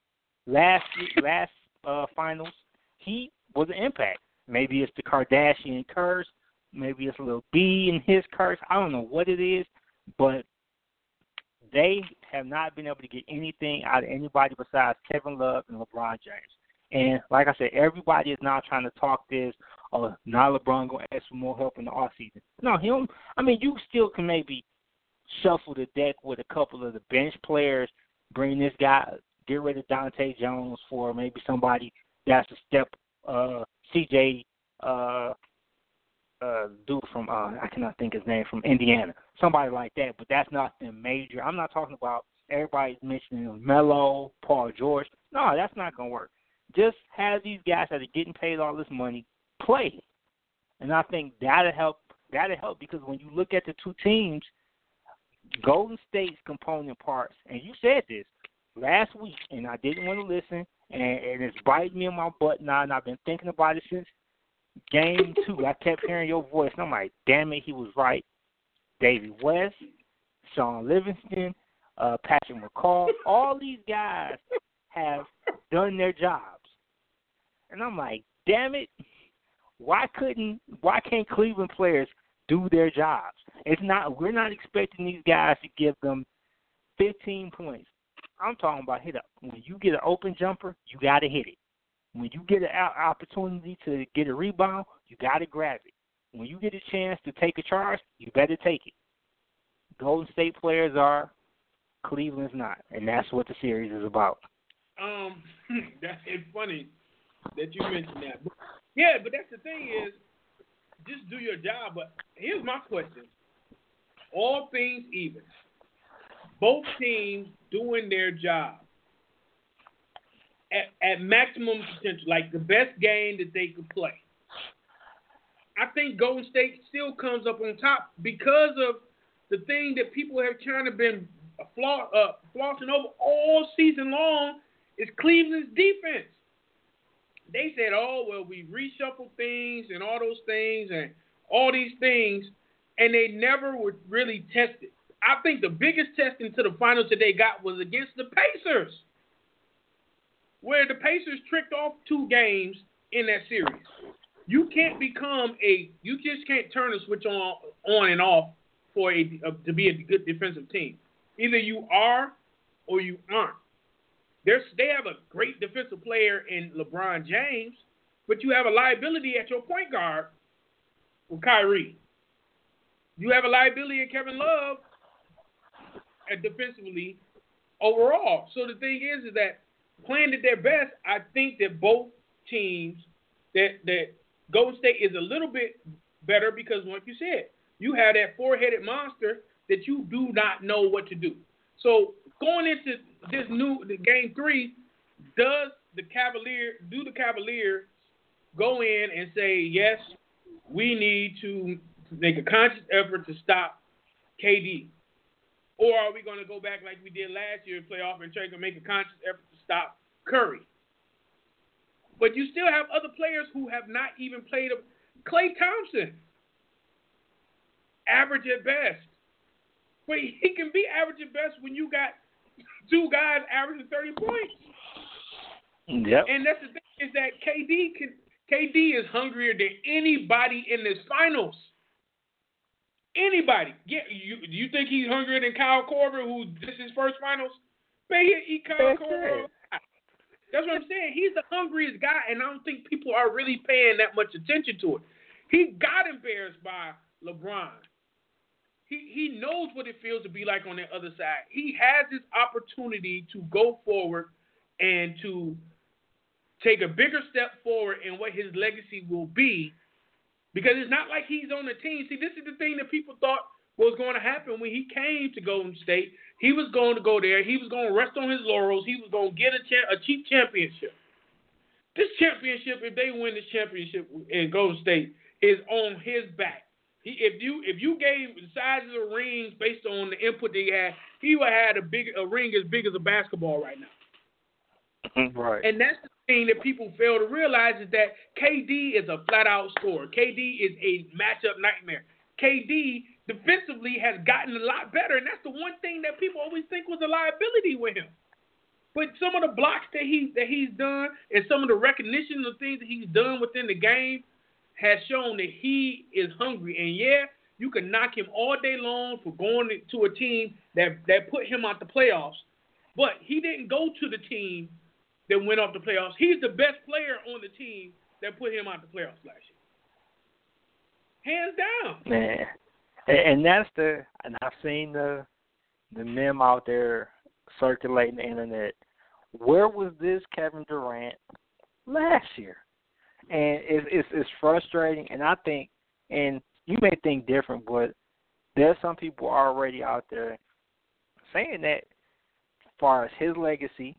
Last last uh, finals, he was an impact. Maybe it's the Kardashian curse. Maybe it's a little B in his curse. I don't know what it is, but they have not been able to get anything out of anybody besides Kevin Love and LeBron James. And like I said, everybody is now trying to talk this. Oh, now LeBron gonna ask for more help in the off season. No, don't. I mean, you still can maybe shuffle the deck with a couple of the bench players. Bring this guy, get rid of Dahntay Jones for maybe somebody that's a step. Uh, CJ, uh, uh, dude from uh, I cannot think his name from Indiana somebody like that, but that's nothing major. I'm not talking about everybody's mentioning Melo, Paul George. No, that's not gonna work. Just have these guys that are getting paid all this money play, and I think that'll help. That'll help because when you look at the two teams, Golden State's component parts, and you said this last week, and I didn't want to listen, and, and it's biting me in my butt now, and I've been thinking about it since game two, I kept hearing your voice, and I'm like, damn it, he was right. David West, Shaun Livingston, uh, Patrick McCaw, all these guys have done their jobs. And I'm like, damn it, why couldn't why can't Cleveland players do their jobs? It's not we're not expecting these guys to give them 15 points. I'm talking about hit up. When you get an open jumper, you got to hit it. When you get an opportunity to get a rebound, you got to grab it. When you get a chance to take a charge, you better take it. Golden State players are, Cleveland's not, and that's what the series is about. Um, that's it's funny that you mentioned that. Yeah, but that's the thing is, just do your job. But here's my question: All things even, both teams doing their job at, at maximum potential, like the best game that they could play. I think Golden State still comes up on top because of the thing that people have kind of been flaw, uh, flossing over all season long is Cleveland's defense. They said, "Oh well, we reshuffle things and all those things and all these things," and they never were really tested. I think the biggest test into the finals that they got was against the Pacers, where the Pacers tricked off two games in that series. You can't become a, you just can't turn a switch on, on and off for a, a to be a good defensive team. Either you are or you aren't. There's, they have a great defensive player in LeBron James, but you have a liability at your point guard with Kyrie. You have a liability in Kevin Love at defensively overall. So the thing is, is that playing at their best, I think that both teams that that Golden State is a little bit better because, like you said, you have that four-headed monster that you do not know what to do. So going into this new game three, does the Cavalier do the Cavaliers go in and say yes, we need to make a conscious effort to stop KD, or are we going to go back like we did last year, in playoff and try to make a conscious effort to stop Curry? But you still have other players who have not even played. A, Klay Thompson, average at best. But he can be average at best when you got two guys averaging 30 points. Yep. And that's the thing is that KD can KD is hungrier than anybody in this finals. Anybody. Yeah, you you think he's hungrier than Kyle Korver, who this is his first finals? Man, he eat Kyle Korver. That's what I'm saying. He's the hungriest guy, and I don't think people are really paying that much attention to it. He got embarrassed by LeBron. He he knows what it feels to be like on the other side. He has this opportunity to go forward and to take a bigger step forward in what his legacy will be. Because it's not like he's on the team. See, this is the thing that people thought was going to happen when he came to Golden State. He was going to go there. He was going to rest on his laurels. He was going to get a, cha- a cheap championship. This championship, if they win this championship in Golden State, is on his back. He, if you if you gave the sizes of the rings based on the input that he had, he would have had a big a ring as big as a basketball right now. Mm-hmm. Right. And that's the thing that people fail to realize is that KD is a flat out scorer. KD is a matchup nightmare. KD defensively has gotten a lot better, and that's the one thing that people always think was a liability with him. But some of the blocks that he that he's done and some of the recognition of things that he's done within the game has shown that he is hungry. And yeah, you can knock him all day long for going to a team that that put him out the playoffs, but he didn't go to the team that went off the playoffs. He's the best player on the team that put him out the playoffs last year, hands down. Man, and that's the and I've seen the the meme out there circulating the internet. Where was this Kevin Durant last year? And it's, it's it's frustrating. And I think, and you may think different, but there's some people already out there saying that, as far as his legacy,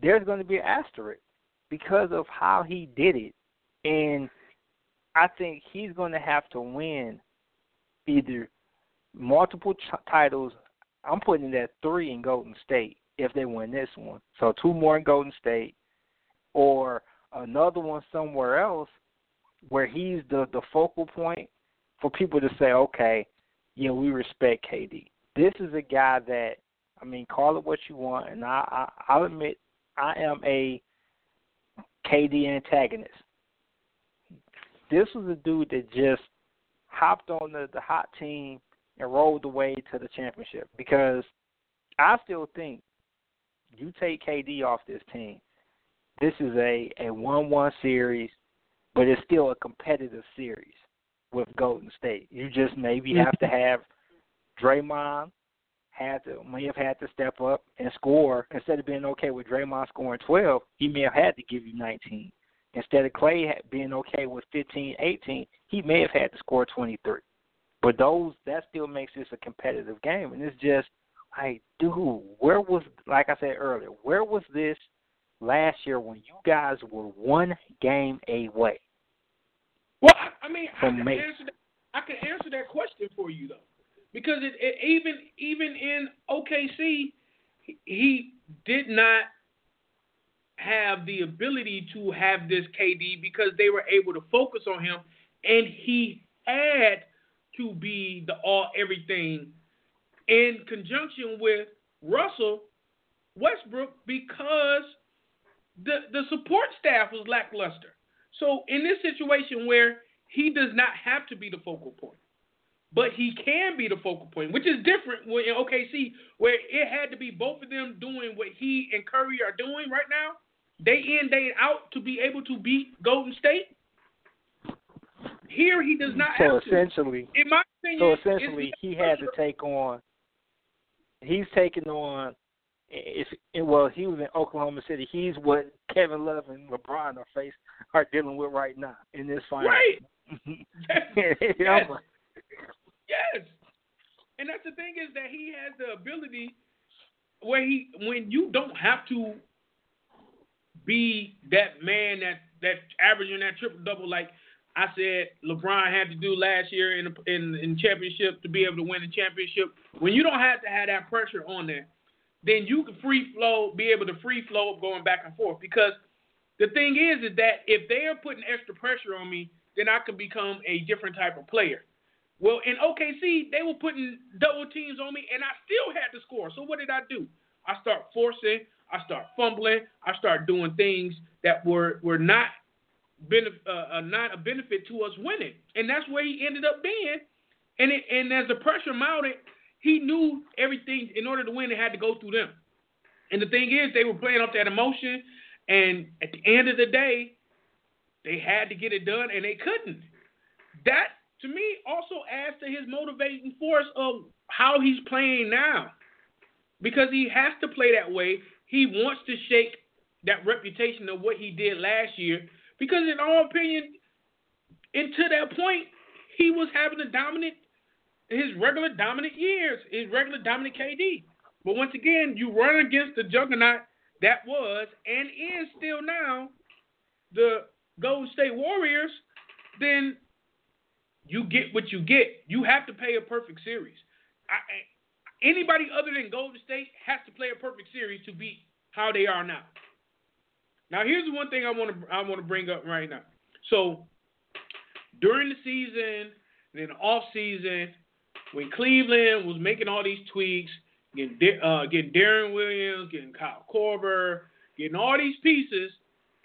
there's going to be an asterisk because of how he did it, and I think he's going to have to win either multiple ch- titles. I'm putting it at three in Golden State if they win this one. So two more in Golden State, or another one somewhere else where he's the the focal point for people to say, okay, yeah, we respect KD. This is a guy that I mean, call it what you want, and I, I I'll admit I am a KD antagonist. This was a dude that just hopped on the, the hot team and rolled the way to the championship because I still think you take KD off this team, this is a a one one series, but it's still a competitive series with Golden State. You just maybe mm-hmm. have to have Draymond had to may have had to step up and score instead of being okay with Draymond scoring 12. He may have had to give you 19. Instead of Klay being okay with 15, 18, he may have had to score 23. But those that still makes this a competitive game, and it's just like, dude, where was like I said earlier, where was this last year when you guys were one game away? Well, I mean, I can answer that. I can answer that question for you though, because it, it even even in OKC, he, he did not have the ability to have this KD because they were able to focus on him, and he had to be the all everything in conjunction with Russell Westbrook because the the support staff was lackluster. So in this situation where he does not have to be the focal point, but he can be the focal point, which is different when in OKC where it had to be both of them doing what he and Curry are doing right now, day in day out to be able to beat Golden State. Here he does not So have to. essentially, In my opinion, so essentially he had to take on. He's taking on. If well, he was in Oklahoma City. He's what Kevin Love and LeBron are face are dealing with right now in this final. Right. Yes. Yes. Yes. And that's the thing is that he has the ability where he when you don't have to be that man that that averaging that triple double like I said LeBron had to do last year in the, in in championship to be able to win the championship. When you don't have to have that pressure on there, then you can free flow, be able to free flow going back and forth. Because the thing is, is that if they are putting extra pressure on me, then I can become a different type of player. Well, in OKC, they were putting double teams on me, and I still had to score. So what did I do? I start forcing, I start fumbling, I start doing things that were were not benef- uh, uh, not a benefit to us winning, and that's where he ended up being. And it, and as the pressure mounted, he knew everything. In order to win, it had to go through them. And the thing is, they were playing off that emotion, and at the end of the day, they had to get it done, and they couldn't. That to me also adds to his motivating force of how he's playing now, because he has to play that way. He wants to shake that reputation of what he did last year, because in our opinion, until that point, he was having a dominant, his regular dominant years, his regular dominant KD. But once again, you run against the juggernaut that was and is still now the Golden State Warriors, then you get what you get. You have to play a perfect series. I, anybody other than Golden State has to play a perfect series to beat how they are now. Now, here's the one thing I want to I want to bring up right now. So, during the season and in the off season, when Cleveland was making all these tweaks, getting uh, getting Deron Williams, getting Kyle Korver, getting all these pieces,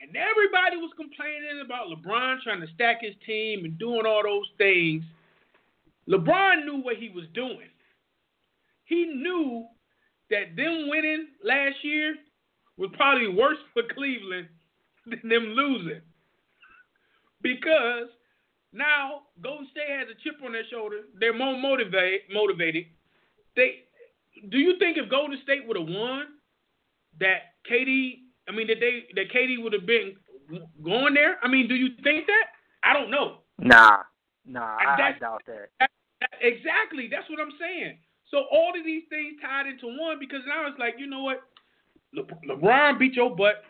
and everybody was complaining about LeBron trying to stack his team and doing all those things. LeBron knew what he was doing. He knew that them winning last year was probably worse for Cleveland than them losing. Because now Golden State has a chip on their shoulder. They're more motivated. Motivated. They. Do you think if Golden State would have won, that KD? I mean, that they that KD would have been going there? I mean, do you think that? I don't know. Nah, nah, I, I doubt that. That- Exactly. That's what I'm saying. So all of these things tied into one because now it's like, you know what? Le- LeBron beat your butt.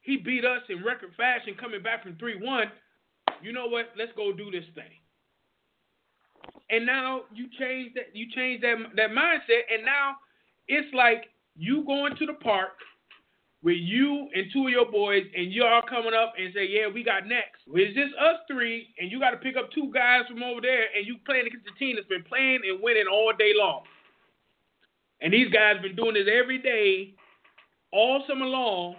He beat us in record fashion coming back from 3 1. You know what? Let's go do this thing. And now you change that you change that that mindset and now it's like you going to the park with you and two of your boys, and y'all coming up and say, "Yeah, we got next." It's just us three, and you got to pick up two guys from over there, and you playing against the team that's been playing and winning all day long. And these guys been doing this every day, all summer long,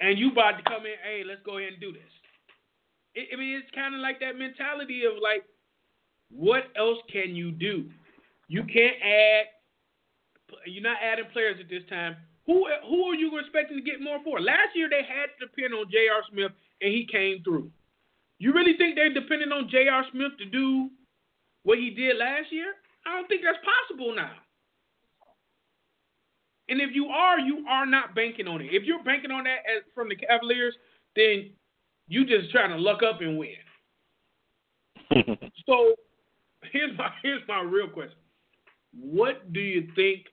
and you about to come in, hey, let's go ahead and do this. I mean, it's kind of like that mentality of like, what else can you do? You can't add. You're not adding players at this time. Who who are you expecting to get more for? Last year they had to depend on J.R. Smith, and he came through. You really think they're depending on J.R. Smith to do what he did last year? I don't think that's possible now. And if you are, you are not banking on it. If you're banking on that as, from the Cavaliers, then you just trying to luck up and win. so here's my here's my real question. What do you think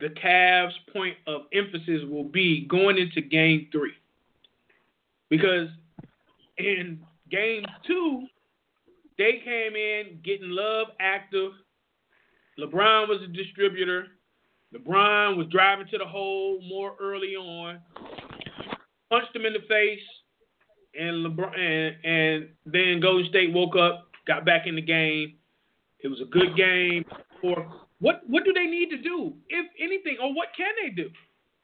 the Cavs' point of emphasis will be going into game three? Because in game two, they came in getting Love active. LeBron was a distributor. LeBron was driving to the hole more early on, punched him in the face, and LeBron and, and then Golden State woke up, got back in the game. It was a good game. For what what do they need to do, if anything, or what can they do?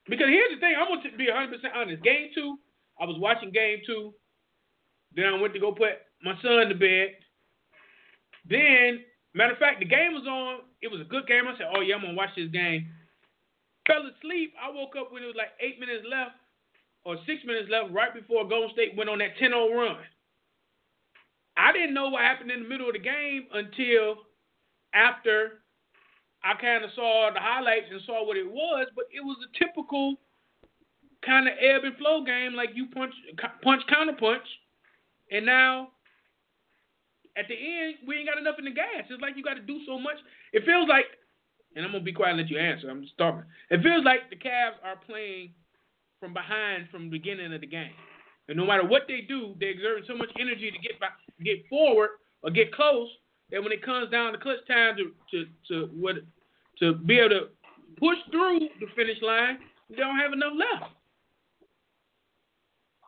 Because here's the thing, I'm gonna be 100 percent honest. Game two, I was watching game two. Then I went to go put my son to bed. Then, matter of fact, the game was on. It was a good game. I said, "Oh yeah, I'm gonna watch this game." Fell asleep. I woke up when it was like eight minutes left or six minutes left, right before Golden State went on that 10-0 run. I didn't know what happened in the middle of the game until after I kind of saw the highlights and saw what it was, but it was a typical kind of ebb and flow game, like you punch, punch, counter punch, and now at the end we ain't got enough in the gas. It's like you got to do so much. It feels like and I'm gonna be quiet and let you answer. I'm just talking. It feels like the Cavs are playing from behind from the beginning of the game, and no matter what they do, they exert so much energy to get back, get forward or get close that when it comes down to clutch time to to to what to be able to push through the finish line, they don't have enough left.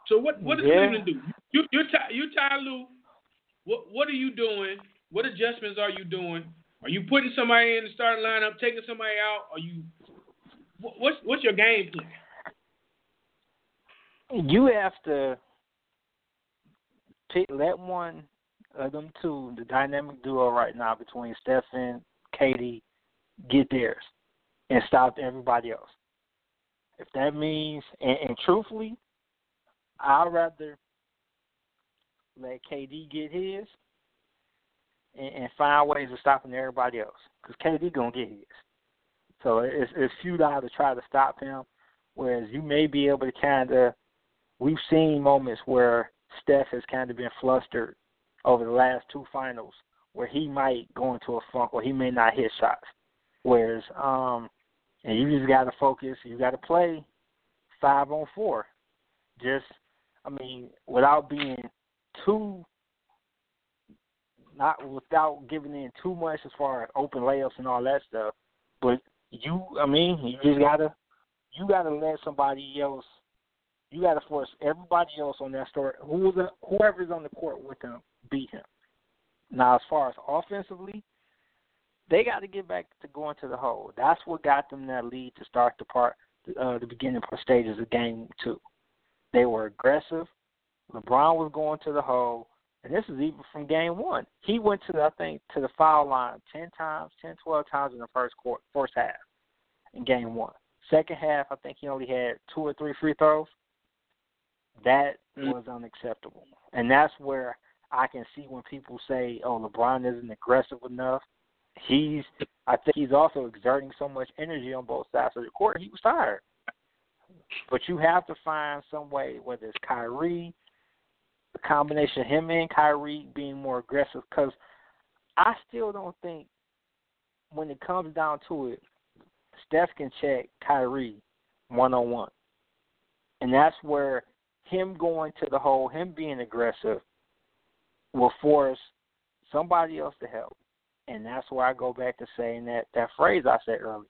So what what does yeah. Cleveland do? You you you Ty Lue, what what are you doing? What adjustments are you doing are you putting somebody in the starting lineup, taking somebody out? Are you what's what's your game plan? You have to pick let one of them two, the dynamic duo right now between Stephen, KD, get theirs and stop everybody else. If that means and, and truthfully, I'd rather let KD get his and, and find ways of stopping everybody else because KD gonna get his. So it's it's futile to try to stop him. Whereas you may be able to kind of, we've seen moments where Steph has kind of been flustered over the last two finals where he might go into a funk or he may not hit shots. Whereas, um, and you just got to focus. You got to play five on four. Just, I mean, without being too not without giving in too much as far as open layups and all that stuff. But you, I mean, you just gotta, you gotta let somebody else. You gotta force everybody else on that story. Who's whoever's on the court with him, beat him. Now, as far as offensively, they got to get back to going to the hole. That's what got them that lead to start the part, uh, the beginning stages of game two. They were aggressive. LeBron was going to the hole and this is even from game one. He went to, I think, to the foul line 10 times, 10, 12 times in the first quarter, first half in game one. Second half, I think he only had two or three free throws. That mm-hmm. was unacceptable. And that's where I can see when people say, oh, LeBron isn't aggressive enough. He's, I think he's also exerting so much energy on both sides of the court. He was tired. But you have to find some way, whether it's Kyrie, the combination of him and Kyrie being more aggressive because I still don't think when it comes down to it, Steph can check Kyrie one on one. And that's where him going to the hole, him being aggressive, will force somebody else to help. And that's where I go back to saying that that phrase I said earlier.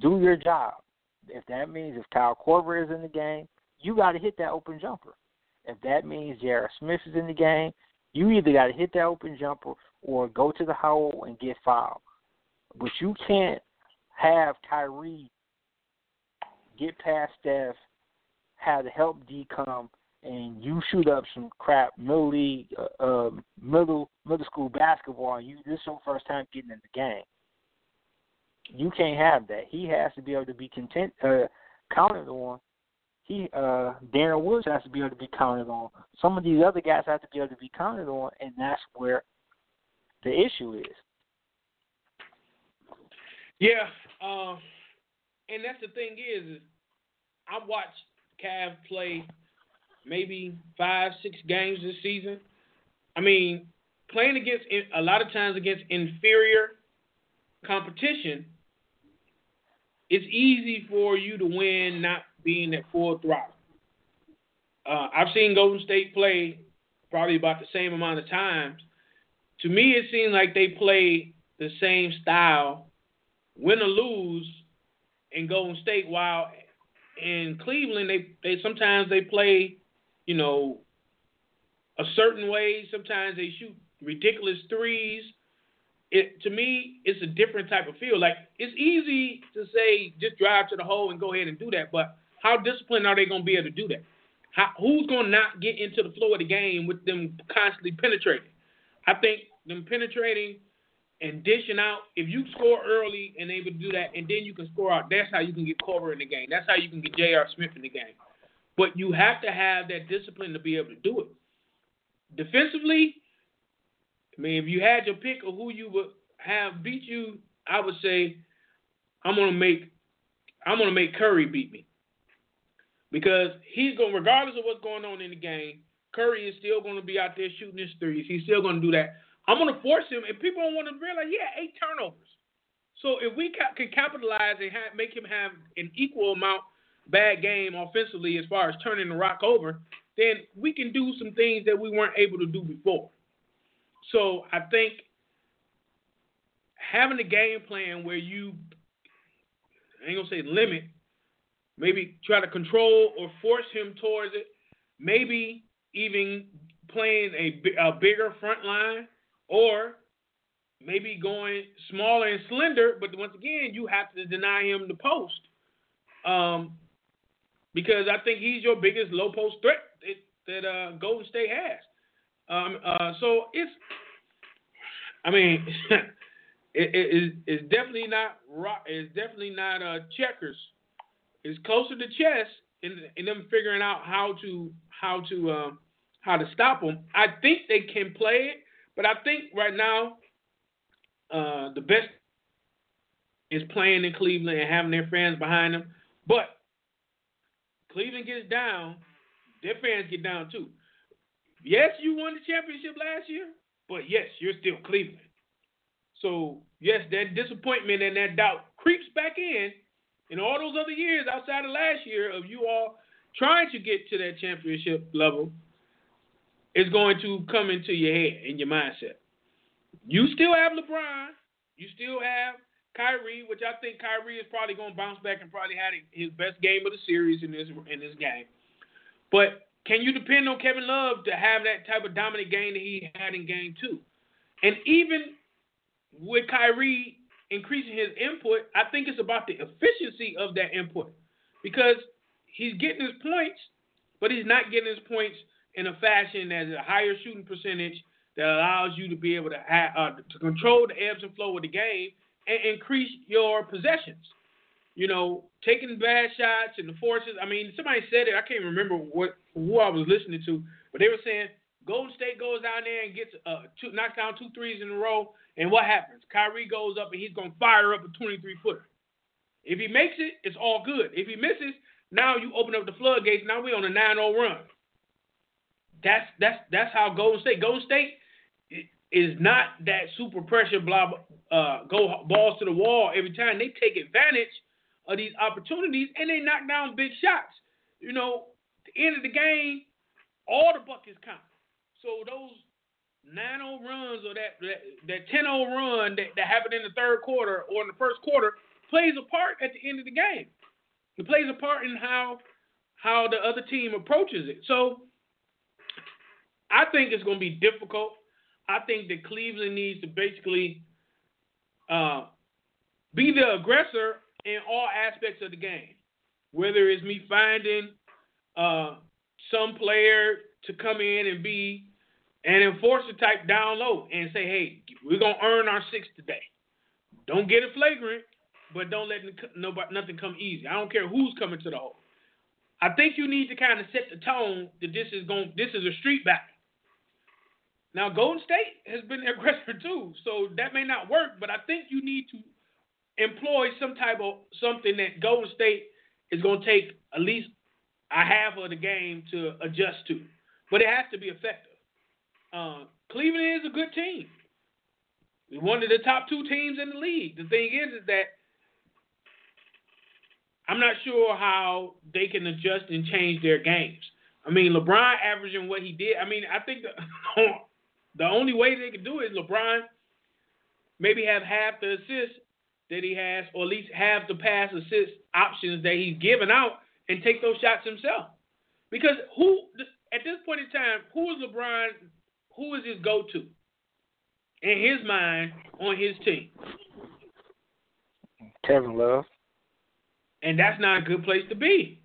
Do your job. if that means if Kyle Korver is in the game, you got to hit that open jumper. If that means J.R. Smith is in the game, you either got to hit that open jumper or go to the hole and get fouled. But you can't have Kyrie get past Steph, have to help D come, and you shoot up some crap middle league, uh, uh, middle middle school basketball, and you this is your first time getting in the game. You can't have that. He has to be able to be content, uh, counted on. He, uh, Deron Woods has to be able to be counted on. Some of these other guys have to be able to be counted on, and that's where the issue is. Yeah, uh, and that's the thing is, is I watched Cav play maybe five, six games this season. I mean, playing against a lot of times against inferior competition, it's easy for you to win not being at full throttle. Uh, I've seen Golden State play probably about the same amount of times. To me, it seems like they play the same style, win or lose, in Golden State. While in Cleveland, they they sometimes they play you know, a certain way. Sometimes they shoot ridiculous threes. It to me, it's a different type of feel. Like it's easy to say just drive to the hole and go ahead and do that, but how disciplined are they going to be able to do that? How, who's going to not get into the flow of the game with them constantly penetrating? I think them penetrating and dishing out. If you score early and able to do that, and then you can score out, that's how you can get Korver in the game. That's how you can get J.R. Smith in the game. But you have to have that discipline to be able to do it. Defensively, I mean, if you had your pick of who you would have beat you, I would say I'm gonna make I'm gonna make Curry beat me because he's going regardless of what's going on in the game. Curry is still going to be out there shooting his threes. He's still going to do that. I'm going to force him, and people don't want to realize, yeah, eight turnovers. So if we ca- can capitalize and have, make him have an equal amount bad game offensively as far as turning the rock over, then we can do some things that we weren't able to do before. So I think having a game plan where you I ain't gonna say limit, maybe try to control or force him towards it, maybe even playing a, a bigger front line or maybe going smaller and slender, but once again, you have to deny him the post. Um, because I think he's your biggest low post threat that, that uh, Golden State has. Um, uh, so it's, I mean, it, it, it's definitely not it's definitely not uh, checkers. It's closer to chess in, in them figuring out how to how to um, how to stop them. I think they can play it, but I think right now uh, the best is playing in Cleveland and having their fans behind them. But Cleveland gets down, their fans get down too. Yes, you won the championship last year, but yes, you're still Cleveland. So yes, that disappointment and that doubt creeps back in in all those other years outside of last year of you all trying to get to that championship level is going to come into your head and your mindset. You still have LeBron, you still have Kyrie, which I think Kyrie is probably going to bounce back and probably had his best game of the series in this in this game. But can you depend on Kevin Love to have that type of dominant game that he had in game two? And even with Kyrie increasing his input, I think it's about the efficiency of that input because he's getting his points, but he's not getting his points in a fashion that is a higher shooting percentage that allows you to be able to have, uh, to control the ebbs and flow of the game and increase your possessions. You know, taking bad shots and the forces. I mean, somebody said it. I can't remember what who I was listening to, but they were saying Golden State goes down there and gets uh, two, knocks down two threes in a row, and what happens? Kyrie goes up and he's gonna fire up a 23 footer. If he makes it, it's all good. If he misses, now you open up the floodgates. Now we're on a 9-0 run. That's that's that's how Golden State. Golden State is not that super pressure blah uh, go balls to the wall every time. They take advantage of these opportunities and they knock down big shots. You know, the end of the game, all the buckets count. So those 9-0 runs or that that, that 10-0 run that, that happened in the third quarter or in the first quarter plays a part at the end of the game. It plays a part in how how the other team approaches it. So I think it's going to be difficult. I think that Cleveland needs to basically uh, be the aggressor in all aspects of the game. Whether it's me finding uh, some player to come in and be an enforcer type down low and say, hey, we're going to earn our six today. Don't get it flagrant, but don't let nobody, nothing come easy. I don't care who's coming to the hole. I think you need to kind of set the tone that this is going this is a street battle. Now Golden State has been aggressor too, so that may not work, but I think you need to employ some type of something that Golden State is going to take at least a half of the game to adjust to, but it has to be effective. Uh, Cleveland is a good team. One of the top two teams in the league. The thing is, is that I'm not sure how they can adjust and change their games. I mean, LeBron averaging what he did. I mean, I think the the only way they can do it is LeBron maybe have half the assists that he has, or at least have the pass assist options that he's given out, and take those shots himself. Because who at this point in time, who is LeBron? Who is his go-to in his mind on his team? Kevin Love. And that's not a good place to be.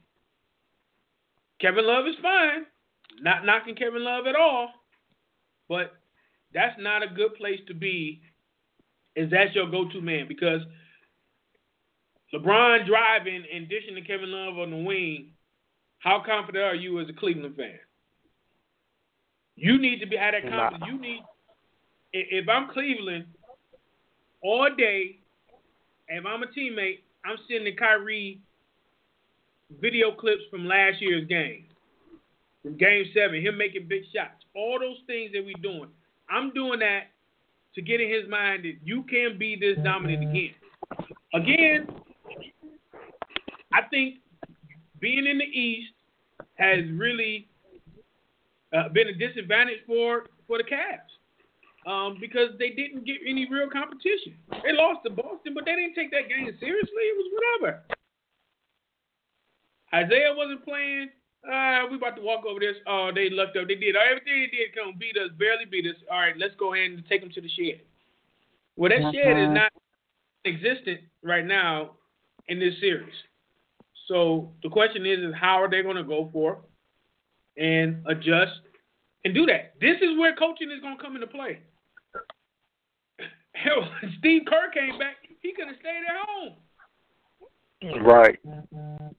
Kevin Love is fine. Not knocking Kevin Love at all. But that's not a good place to be is that's your go to man because LeBron driving and dishing to Kevin Love on the wing, how confident are you as a Cleveland fan? You need to be at that confidence. You need if I'm Cleveland all day, if I'm a teammate, I'm sending Kyrie video clips from last year's game, from Game Seven, him making big shots, all those things that we're doing. I'm doing that to get in his mind that you can be this dominant again. Again, I think being in the East has really uh, been a disadvantage for for the Cavs um, because they didn't get any real competition. They lost to Boston, but they didn't take that game seriously. It was whatever. Isaiah wasn't playing. Uh, we about to walk over this. Oh, they lucked up. They did everything they did. Come beat us, barely beat us. All right, let's go ahead and take them to the shed. Well, that shed is not existent right now in this series. So the question is, is how are they going to go for and adjust and do that? This is where coaching is going to come into play. Hell, Steve Kerr came back. He could have stayed at home. Right.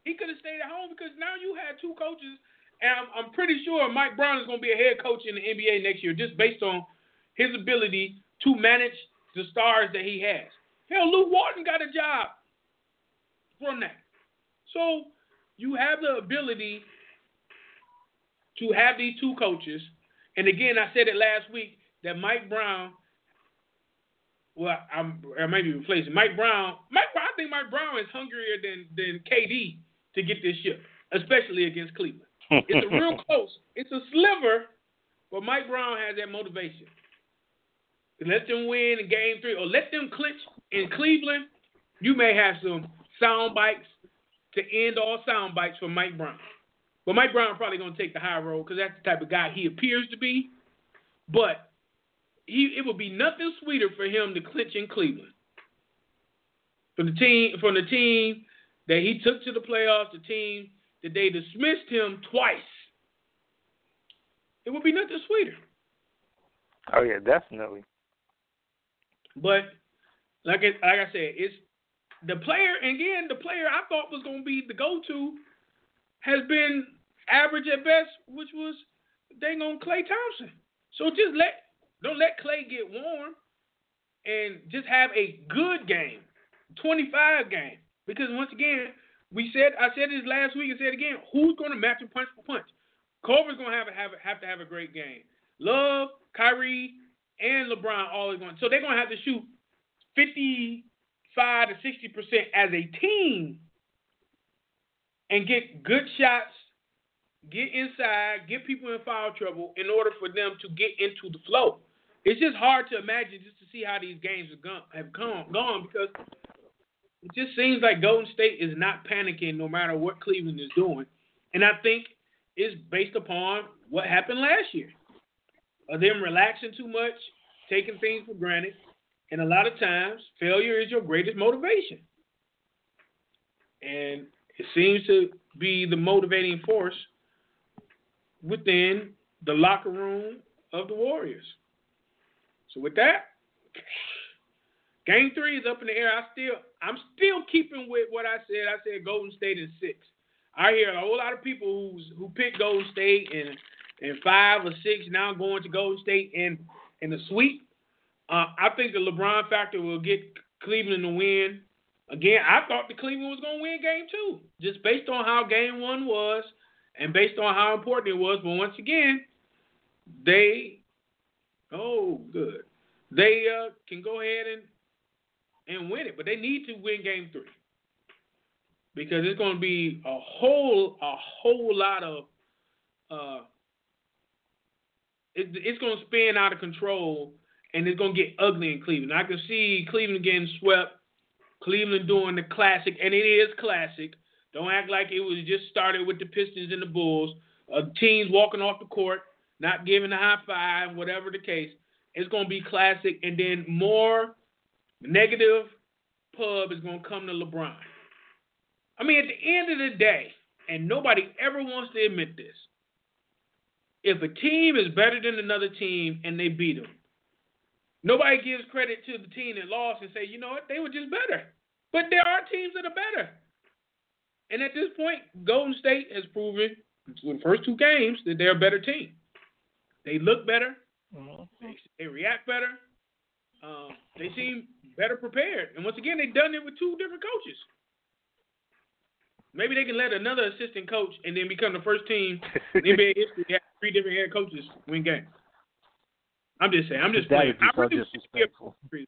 He could have stayed at home because now you had two coaches, and I'm, I'm pretty sure Mike Brown is going to be a head coach in the NBA next year just based on his ability to manage the stars that he has. Hell, Luke Walton got a job from that. So you have the ability to have these two coaches. And again, I said it last week that Mike Brown well, I'm I might be replacing Mike Brown. Mike, I think Mike Brown is hungrier than than KD to get this ship, especially against Cleveland. It's a real close. It's a sliver, but Mike Brown has that motivation. Let them win in Game Three, or let them clinch in Cleveland. You may have some sound bites to end all sound bites for Mike Brown. But Mike Brown probably gonna take the high road because that's the type of guy he appears to be. But he it would be nothing sweeter for him to clinch in Cleveland. From the team from the team that he took to the playoffs, the team that they dismissed him twice. It would be nothing sweeter. Oh yeah, definitely. But like it, like I said, it's the player again. The player I thought was going to be the go-to has been average at best, which was dang on Klay Thompson. So just let don't let Klay get warm and just have a good game, 25 game. Because once again, we said I said this last week and said again, who's going to match him punch for punch? Culver's going to have, have have to have a great game. Love, Kyrie, and LeBron all are going. So they're going to have to shoot 55 to 60 percent as a team and get good shots get inside, get people in foul trouble in order for them to get into the flow. It's just hard to imagine just to see how these games have gone, have come, gone because the just seems like Golden State is not panicking no matter what Cleveland is doing. And I think it's based upon what happened last year. Of them relaxing too much, taking things for granted, and a lot of times failure is your greatest motivation. And it seems to be the motivating force within the locker room of the Warriors. So with that, game three is up in the air. I still I'm still keeping with what I said. I said Golden State in six. I hear a whole lot of people who's who pick Golden State and and five or six now going to Golden State in in the sweep. Uh, I think the LeBron factor will get Cleveland to win. Again, I thought the Cleveland was going to win game two, just based on how game one was and based on how important it was. But once again, they, oh, good. They uh, can go ahead and and win it, but they need to win game three because it's going to be a whole a whole lot of uh, it, it's going to spin out of control and it's going to get ugly in Cleveland. I can see Cleveland getting swept, Cleveland doing the classic, and it is classic. Don't act like it was just started with the Pistons and the Bulls. Uh, teams walking off the court, not giving a high five, whatever the case. It's going to be classic, and then more negative pub is going to come to LeBron. I mean, at the end of the day, and nobody ever wants to admit this, if a team is better than another team and they beat them, nobody gives credit to the team that lost and say, you know what, they were just better. But there are teams that are better. And at this point, Golden State has proven in the first two games that they're a better team. They look better. Mm-hmm. They, they, react better. Um, they seem better prepared. And once again, they've done it with two different coaches. Maybe they can let another assistant coach and then become the first team in NBA history to have three different head coaches win games. I'm just saying. I'm just playing. I really, series,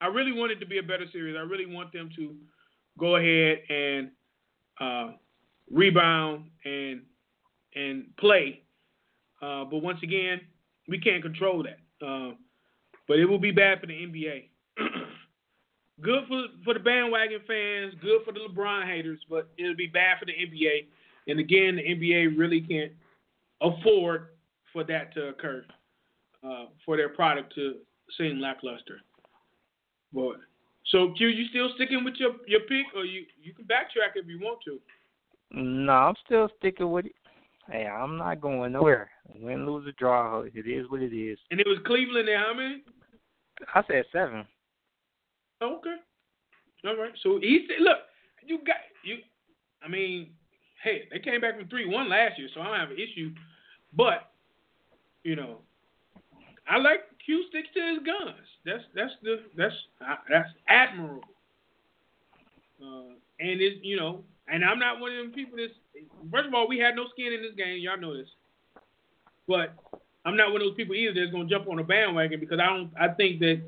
I really want it to be a better series. I really want them to go ahead and uh, rebound and and play. Uh, but once again, we can't control that. Uh, but it will be bad for the NBA. good for for the bandwagon fans, good for the LeBron haters, but it'll be bad for the NBA. And again, the NBA really can't afford for that to occur, uh, for their product to seem lackluster. But so Q, you still sticking with your your pick, or you you can backtrack if you want to? No, I'm still sticking with it. Hey, I'm not going nowhere. Win, lose, or draw, it is what it is. And it was Cleveland there. How many? I said seven. Okay. All right. So he said, look, you got you. I mean, hey, they came back from three one last year, so I don't have an issue. But you know, I like Q sticks to his guns. That's that's the that's that's admirable. Uh, and it's you know, and I'm not one of them people that's. First of all, we had no skin in this game. Y'all know this. But I'm not one of those people either that's gonna jump on a bandwagon because I don't. I think that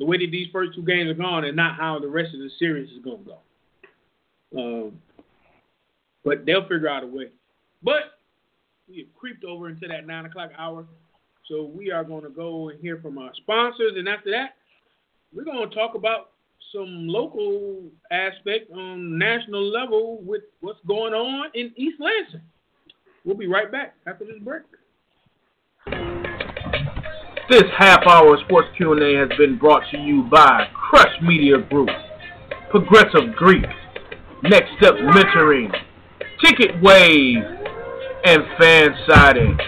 the way that these first two games are gone and not how the rest of the series is going to go. Um, but they'll figure out a way. But we have creeped over into that 9 o'clock hour. So we are going to go and hear from our sponsors. And after that, we're going to talk about some local aspect on national level with what's going on in East Lansing. We'll be right back after this break. This half-hour sports Q&A has been brought to you by Crush Media Group, Progressive Greek, Next Step Mentoring, Ticket Wave, and Fan Siding.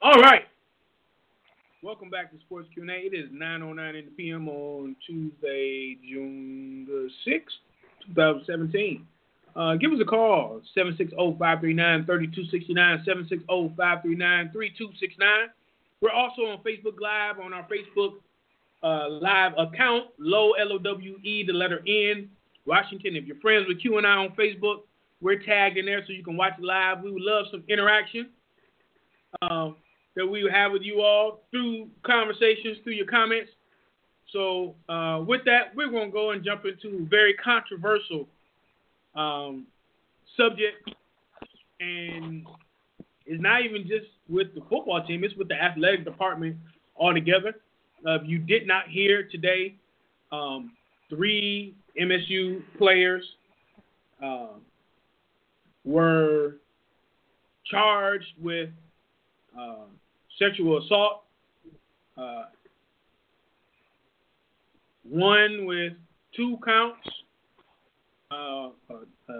All right. Welcome back to Sports Q&A. It is 9.09 in the p.m. on Tuesday, June the 6th, 2017. Uh, give us a call, 760-539-3269, 760-539-3269. We're also on Facebook Live on our Facebook uh, Live account, Low L-O-W-E, the letter N, Washington. If you're friends with Q and I on Facebook, we're tagged in there so you can watch it live. We would love some interaction uh, that we would have with you all through conversations, through your comments. So uh, with that, we're going to go and jump into very controversial – um, subject, and it's not even just with the football team; it's with the athletic department altogether. Uh, if you did not hear today, Um, three MSU players uh, were charged with uh, sexual assault. Uh, one with two counts, uh, uh,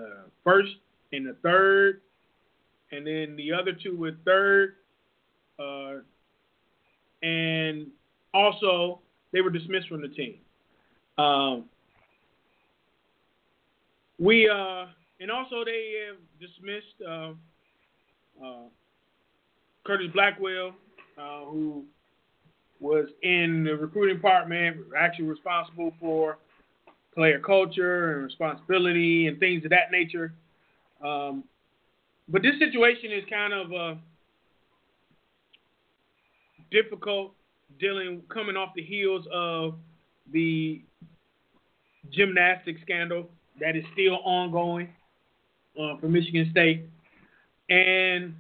first and the third, and then the other two with third, uh, and also they were dismissed from the team. Um, we uh, and also they have dismissed uh, uh, Curtis Blackwell, uh, who was in the recruiting department, actually responsible for player culture and responsibility and things of that nature. Um, but this situation is kind of uh, difficult dealing coming off the heels of the gymnastics scandal that is still ongoing uh, for Michigan State. And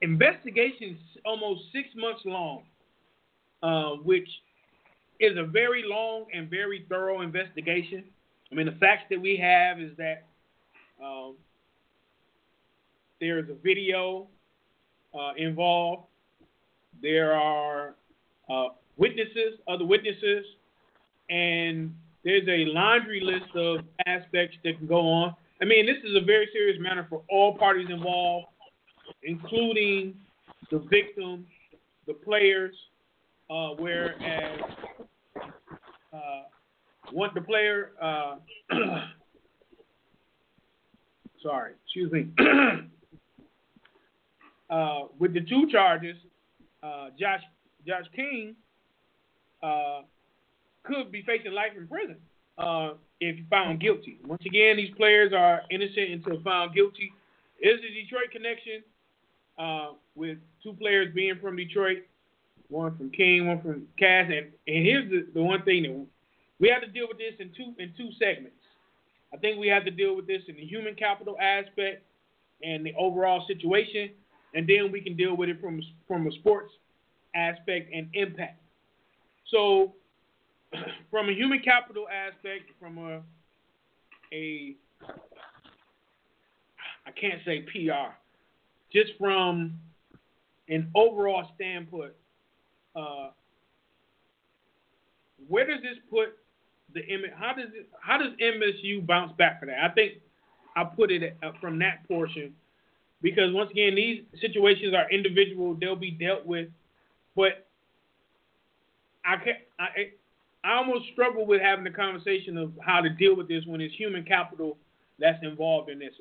investigations almost six months long, uh, which is a very long and very thorough investigation. I mean, the facts that we have is that um, there is a video uh, involved. There are uh, witnesses, other witnesses, and there's a laundry list of aspects that can go on. I mean, this is a very serious matter for all parties involved, including the victim, the players, uh, whereas uh, one the player, uh, sorry, excuse me, uh, with the two charges, uh, Josh Josh King uh, could be facing life in prison uh, if found guilty. Once again, these players are innocent until found guilty. Is the Detroit connection uh, with two players being from Detroit, one from King, one from Cass, and, and here's the, the one thing that we have to deal with this in two in two segments. I think we have to deal with this in the human capital aspect and the overall situation, and then we can deal with it from from a sports aspect and impact. So, from a human capital aspect, from a a I can't say PR, just from an overall standpoint, uh, where does this put the? How does it? How does MSU bounce back for that? I think I put it from that portion because once again, these situations are individual; they'll be dealt with. But I can I I almost struggle with having the conversation of how to deal with this when it's human capital that's involved in this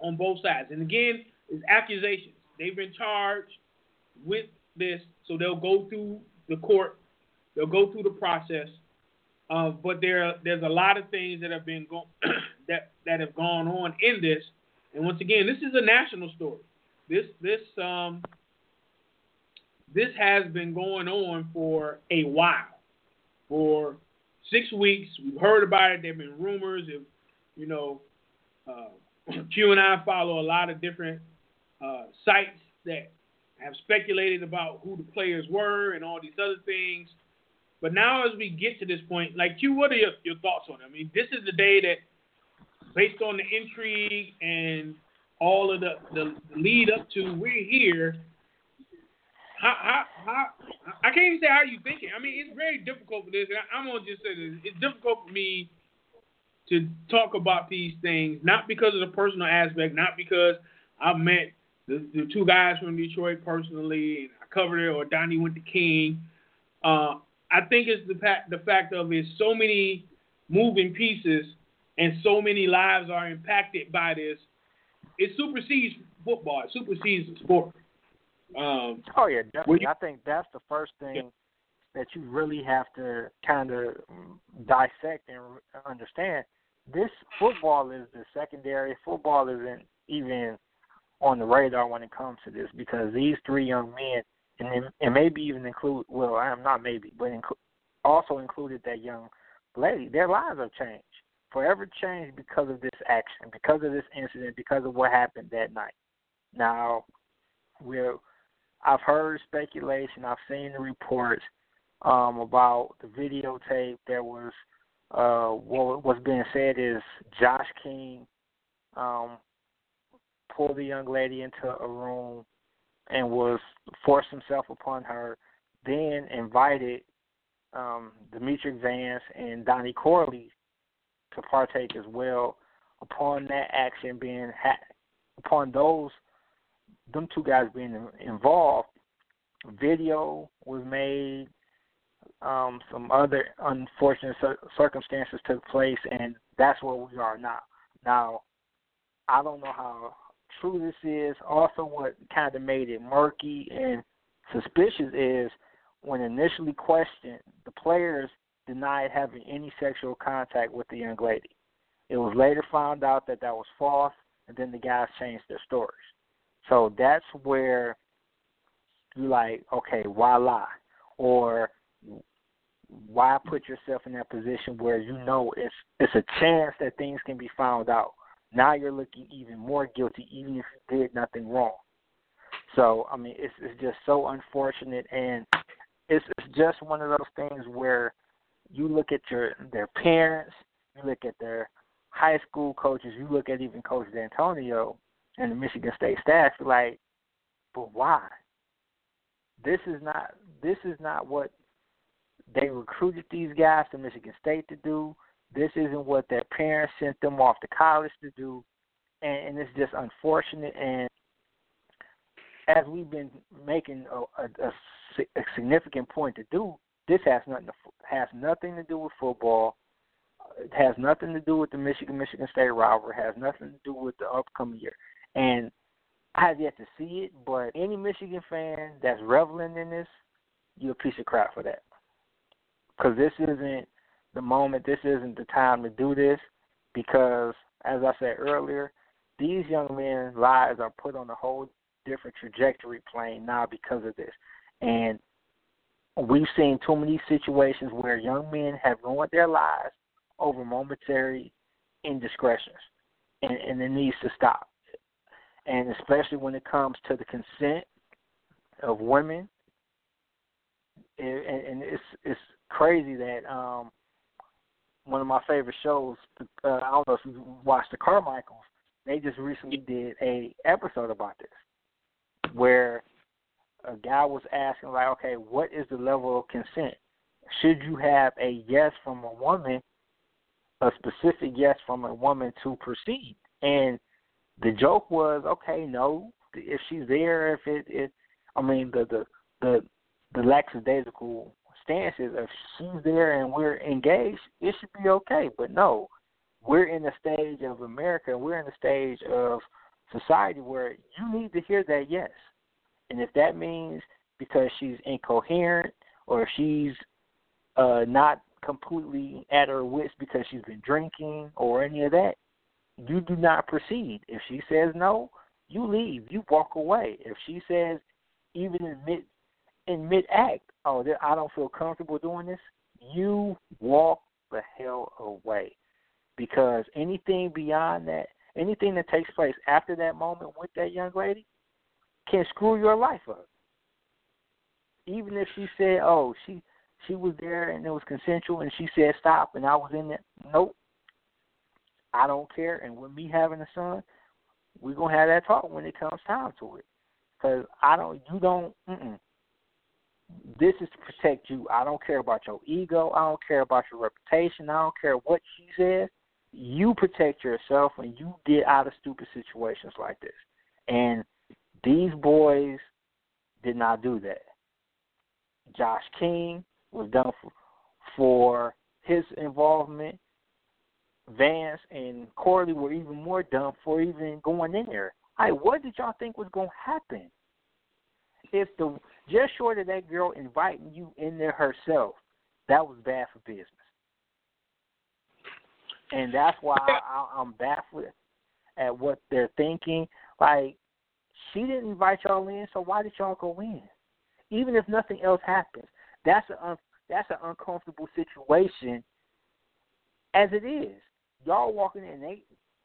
on both sides. And again, it's accusations. They've been charged with this, so they'll go through the court, they'll go through the process. Uh, but there, there's a lot of things that have been go- that that have gone on in this, and once again, this is a national story. This this um this has been going on for a while, for six weeks. We've heard about it. There've been rumors. If you know, uh, Q and I follow a lot of different uh, sites that have speculated about who the players were and all these other things. But now, as we get to this point, like Q, what are your, your thoughts on it? I mean, this is the day that, based on the intrigue and all of the, the lead up to we're here. How, how, how, I can't even say how you thinking. I mean, it's very difficult for this, and I, I'm gonna just say this: it's difficult for me to talk about these things, not because of the personal aspect, not because I've met the, the two guys from Detroit personally, and I covered it, or Donnie went to King. Uh, I think it's the fact the fact of it's so many moving pieces and so many lives are impacted by this. It supersedes football. It supersedes the sport. Um, oh yeah, definitely. you, I think that's the first thing yeah. that you really have to kind of dissect and understand. This football is the secondary. Football isn't even on the radar when it comes to this because these three young men, and and maybe even include well, I am not maybe, but inc- also included that young lady. Their lives have changed, forever changed because of this action, because of this incident, because of what happened that night. Now, we're I've heard speculation, I've seen the reports um, about the videotape. There was uh, what was being said is Josh King um, pulled the young lady into a room and was forced himself upon her. Then invited um, Demetric Vance and Donnie Corley to partake as well. Upon that action being ha- upon those them two guys being involved, video was made. Um, some other unfortunate circumstances took place, and that's where we are now. Now, I don't know how true this is. Also, what kind of made it murky and suspicious is when initially questioned, the players denied having any sexual contact with the young lady. It was later found out that that was false, and then the guys changed their stories. So that's where you're like, okay, why lie? Or why put yourself in that position where you know it's it's a chance that things can be found out. Now you're looking even more guilty, even if you did nothing wrong. So I mean, it's it's just so unfortunate, and it's it's just one of those things where you look at your their parents, you look at their high school coaches, you look at even Coach Dantonio and the Michigan State staff, like, but why? This is not this is not what they recruited these guys to Michigan State to do. This isn't what their parents sent them off to college to do, and, and it's just unfortunate. And as we've been making a, a, a, significant point to do, this has nothing to, has nothing to do with football. It has nothing to do with the Michigan Michigan State rivalry. It has nothing to do with the upcoming year. And I have yet to see it, but any Michigan fan that's reveling in this, you're a piece of crap for that. Because this isn't the moment. This isn't the time to do this. Because, as I said earlier, these young men's lives are put on a whole different trajectory plane now because of this. And we've seen too many situations where young men have ruined their lives over momentary indiscretions, and, and it needs to stop. And especially when it comes to the consent of women, and, it's it's crazy that um, one of my favorite shows. Uh, I don't know if you watched the Carmichaels. They just recently did a episode about this, where a guy was asking like, okay, what is the level of consent? Should you have a yes from a woman, a specific yes from a woman to proceed? And the joke was, okay, no, if she's there, if it, it I mean, the the the the lackadaisical stance is if she's there and we're engaged, it should be okay. But no, we're in the stage of America, we're in the stage of society where you need to hear that yes. And if that means because she's incoherent or she's uh, not completely at her wits because she's been drinking or any of that, you do not proceed. If she says no, you leave. You walk away. If she says, even mid in mid act, oh, I don't feel comfortable doing this, you walk the hell away. Because anything beyond that, anything that takes place after that moment with that young lady, can screw your life up. Even if she said, "Oh, she she was there and it was consensual," and she said stop, and I was in there. Nope, I don't care. And with me having a son, we're gonna have that talk when it comes time to it. Cause I don't, you don't. Mm-mm. This is to protect you. I don't care about your ego. I don't care about your reputation. I don't care what she says. You protect yourself and you get out of stupid situations like this. And these boys did not do that. Josh King was done for, for his involvement. Vance and Corley were even more dumb for even going in there. Hey, what did y'all think was going to happen? If the just short of that girl inviting you in there herself, that was bad for business. And that's why I, I'm baffled at what they're thinking. Like, she didn't invite y'all in, so why did y'all go in? Even if nothing else happens, that's an un, that's an uncomfortable situation. As it is, y'all walking in, they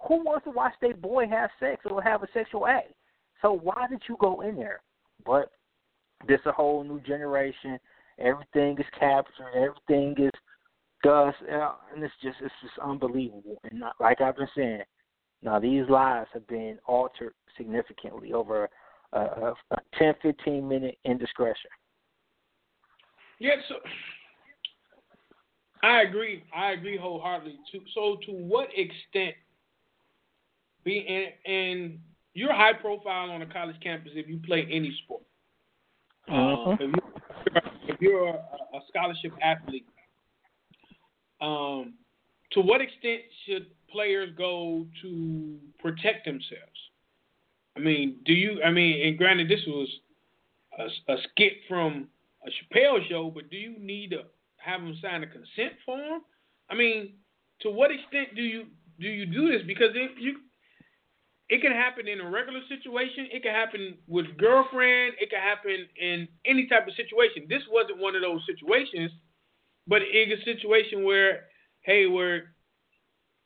who wants to watch their boy have sex or have a sexual act? So why did you go in there? But this a whole new generation, everything is captured, everything is dust, uh, and it's just it's just unbelievable. And not, like I've been saying, now these lives have been altered significantly over a, a, a 10, 15 minute indiscretion. Yeah, so I agree. I agree wholeheartedly. To, so, to what extent be and, and you're high profile on a college campus if you play any sport. Uh-huh. Um, if, you're, a, a scholarship athlete, um, to what extent should players go to protect themselves? I mean, do you? I mean, and granted, this was a, a skit from a Chappelle show, but do you need to have them sign a consent form? I mean, to what extent do you do you do this? Because if you it can happen in a regular situation. It can happen with girlfriend. It can happen in any type of situation. This wasn't one of those situations, but it's a situation where, hey, where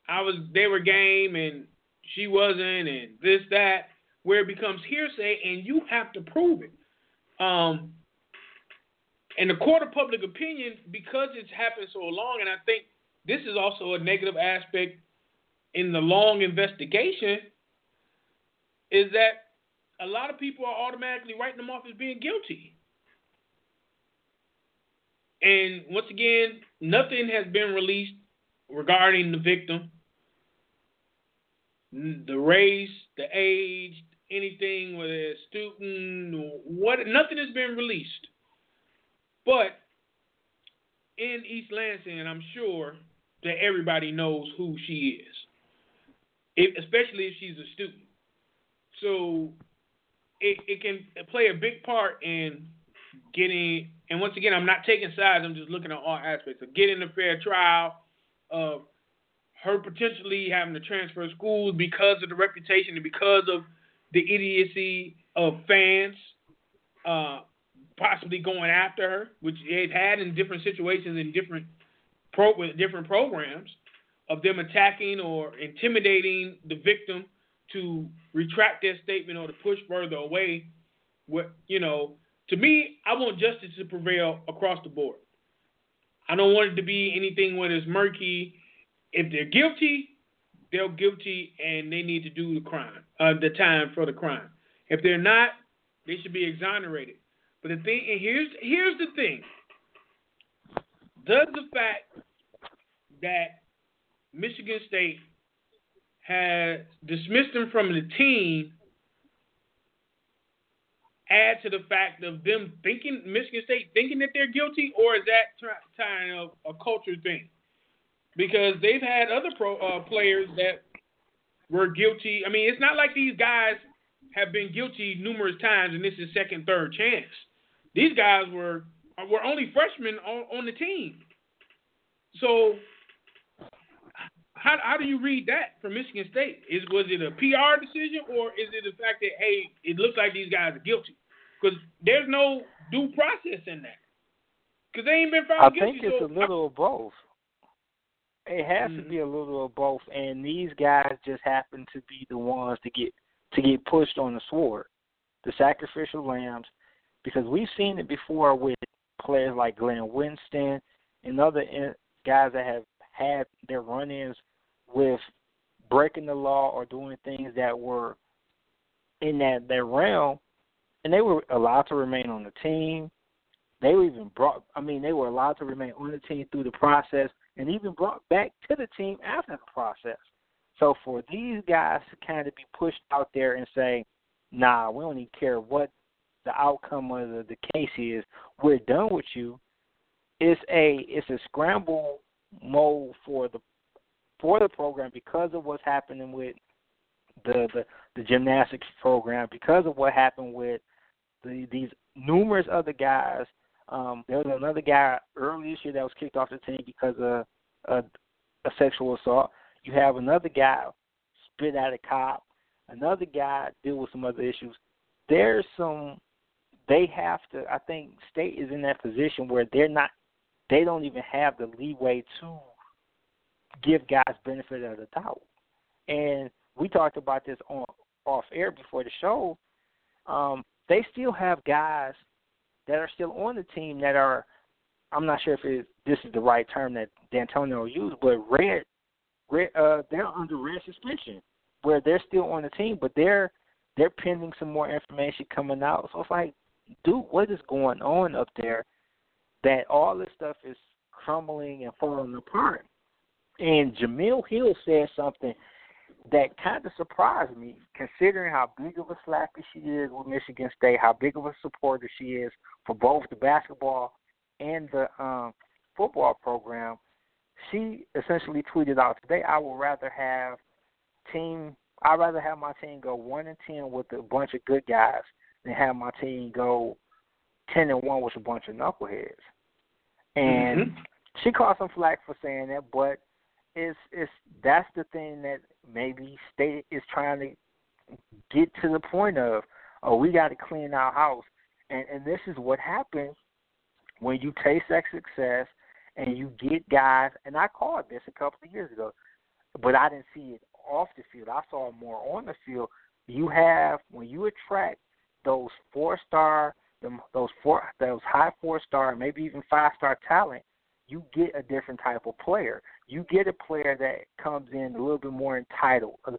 I was, they were game and she wasn't, and this that, where it becomes hearsay and you have to prove it. Um, and the court of public opinion, because it's happened so long, and I think this is also a negative aspect in the long investigation is that a lot of people are automatically writing them off as being guilty. And once again, nothing has been released regarding the victim, the race, the age, anything, whether it's student what, nothing has been released. But in East Lansing, I'm sure that everybody knows who she is, if, especially if she's a student. So it, it can play a big part in getting, and once again, I'm not taking sides, I'm just looking at all aspects of getting a fair trial, of her potentially having to transfer schools because of the reputation and because of the idiocy of fans uh, possibly going after her, which it had in different situations in different pro different programs of them attacking or intimidating the victim to retract their statement or to push further away. What you know, to me, I want justice to prevail across the board. I don't want it to be anything where it's murky. If they're guilty, they're guilty and they need to do the crime, uh, the time for the crime. If they're not, they should be exonerated. But the thing, and here's here's the thing: does the fact that Michigan State has dismissed them from the team add to the fact of them thinking Michigan State thinking that they're guilty, or is that kind of a culture thing? Because they've had other pro uh, players that were guilty. I mean, it's not like these guys have been guilty numerous times and this is second, third chance. These guys were were only freshmen on, on the team. So how how do you read that from Michigan State? Is was it a PR decision or is it the fact that hey, it looks like these guys are guilty? Because there's no due process in that. Because they ain't been found I guilty. think it's so a little of both. It has Mm-hmm. to be a little of both, and these guys just happen to be the ones to get to get pushed on the sword, the sacrificial lambs, because we've seen it before with players like Glenn Winston and other in- guys that have had their run-ins with breaking the law or doing things that were in that that realm, and they were allowed to remain on the team. They were even brought. I mean, they were allowed to remain on the team through the process, and even brought back to the team after the process. So for these guys to kind of be pushed out there and say, "Nah, we don't even care what the outcome of the, the case is. We're done with you." It's a it's a scramble mode for the for the program because of what's happening with the the, the gymnastics program, because of what happened with the, these numerous other guys. Um, there was another guy early this year that was kicked off the team because of a, a sexual assault. You have another guy spit at a cop. Another guy deal with some other issues. There's some. They have to. I think state is in that position where they're not. They don't even have the leeway to give guys benefit of the doubt. And we talked about this on off air before the show. Um, they still have guys that are still on the team that are I'm not sure if it, this is the right term that Dantonio used, but red, red, uh, they're under red suspension, where they're still on the team, but they're they're pending some more information coming out. So it's like, dude, what is going on up there? That all this stuff is crumbling and falling apart. And Jemele Hill said something that kind of surprised me, considering how big of a slacker she is with Michigan State, how big of a supporter she is for both the basketball and the um, football program. She essentially tweeted out today, "I would rather have team. I'd rather have my team go one and ten with a bunch of good guys than have my team go ten and one with a bunch of knuckleheads." And mm-hmm. she caught some flack for saying that, but it's it's that's the thing that maybe state is trying to get to the point of, oh, we got to clean our house, and and this is what happens when you taste that success and you get guys. And I called this a couple of years ago, but I didn't see it off the field. I saw it more on the field. You have when you attract those four star, them those four, those high four star, maybe even five star talent, you get a different type of player you get a player that comes in a little bit more entitled, uh,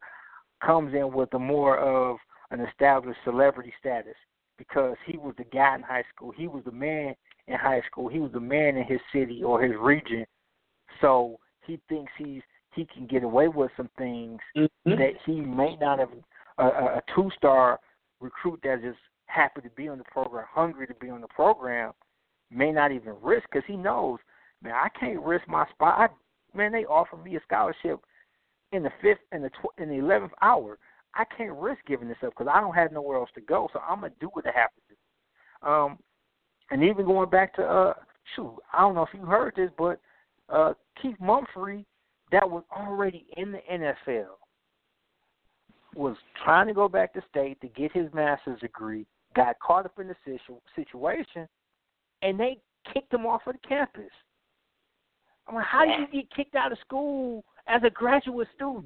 comes in with a more of an established celebrity status because he was the guy in high school. He was the man in high school. He was the man in his city or his region. So he thinks he's he can get away with some things mm-hmm. that he may not have a, a two star recruit that just happy to be on the program, hungry to be on the program, may not even risk because he knows, man, I can't risk my spot. I man, they offered me a scholarship in the fifth and the tw- in the eleventh hour. I can't risk giving this up because I don't have nowhere else to go. So I'm gonna do what I have to do. Um, and even going back to uh, shoot, I don't know if you heard this, but uh, Keith Mumphery, that was already in the NFL, was trying to go back to state to get his master's degree, got caught up in the situ- situation, and they kicked him off of the campus. I mean, how do you get kicked out of school as a graduate student,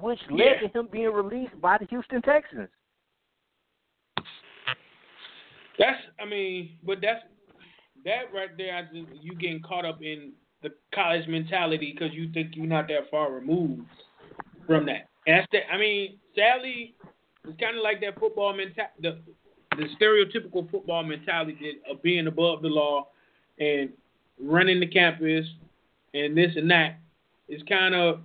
which led yeah. to him being released by the Houston Texans? That's, I mean, but that's that right there. I think you getting caught up in the college mentality because you think you're not that far removed from that. And that's that. I mean, sadly, it's kind of like that football mentality, the, the stereotypical football mentality of being above the law and running the campus and this and that is kind of,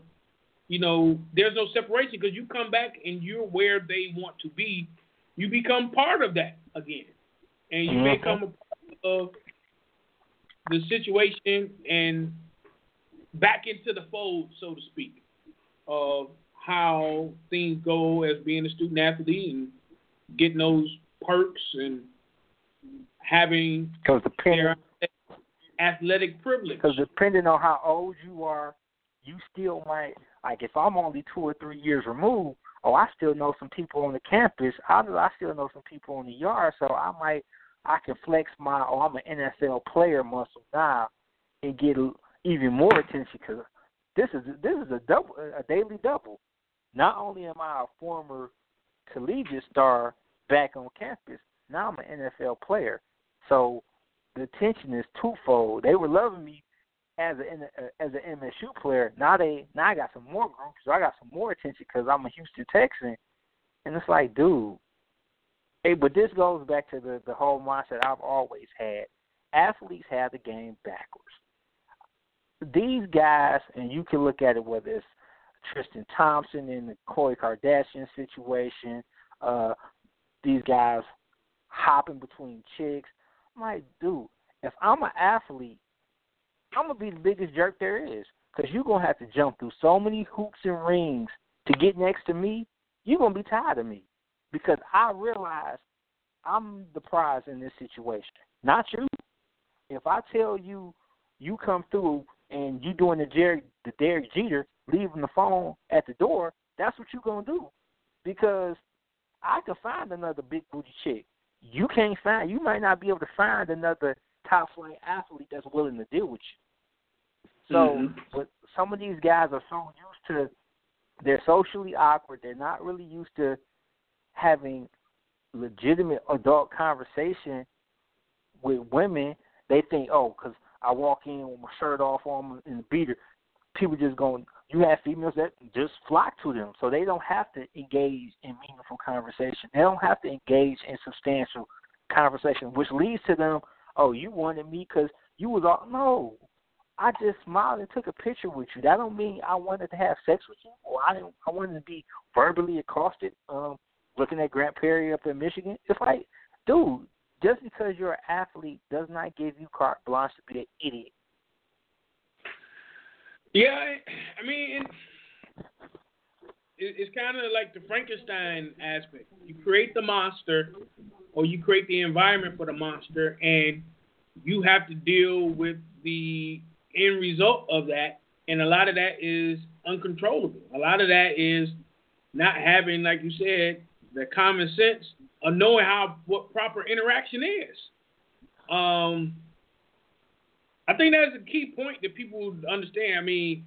you know, there's no separation because you come back and you're where they want to be. You become part of that again, and you mm-hmm. become a part of the situation and back into the fold, so to speak, of how things go as being a student athlete and getting those perks and having because the parent athletic privilege. Because depending on how old you are, you still might like if I'm only two or three years removed. Oh, I still know some people on the campus. I I still know some people in the yard, so I might I can flex my oh I'm an NFL player muscle now and get even more attention because this is this is a double a daily double. Not only am I a former collegiate star back on campus, now I'm an NFL player. So the attention is twofold. They were loving me as a as an MSU player. Now they now I got some more groups, so I got some more attention because I'm a Houston Texan, and it's like, dude. Hey, but this goes back to the the whole mindset I've always had. Athletes have the game backwards. These guys, and you can look at it whether it's Tristan Thompson in the Khloe Kardashian situation, uh, these guys hopping between chicks. Like, dude, if I'm an athlete, I'm gonna be the biggest jerk there is, because you're gonna have to jump through so many hoops and rings to get next to me. You're gonna be tired of me, because I realize I'm the prize in this situation, not you. If I tell you you come through and you doing the Jerry the Derek Jeter, leaving the phone at the door, that's what you're gonna do, because I can find another big booty chick you can't find you might not be able to find another top flight athlete that's willing to deal with you. So mm-hmm. but some of these guys are so used to they're socially awkward, they're not really used to having legitimate adult conversation with women they think, oh, because I walk in with my shirt off on and the beater, people just going. You have females that just flock to them, so they don't have to engage in meaningful conversation. They don't have to engage in substantial conversation, which leads to them. Oh, you wanted me because you was all no. I just smiled and took a picture with you. That don't mean I wanted to have sex with you, or I didn't. I wanted to be verbally accosted. Um, looking at Grant Perry up in Michigan, it's like, dude, just because you're an athlete does not give you carte blanche to be an idiot. Yeah, I mean, it, it's kind of like the Frankenstein aspect. You create the monster, or you create the environment for the monster, and you have to deal with the end result of that. And a lot of that is uncontrollable. A lot of that is not having, like you said, the common sense of knowing how what proper interaction is. Um, I think that's a key point that people understand. I mean,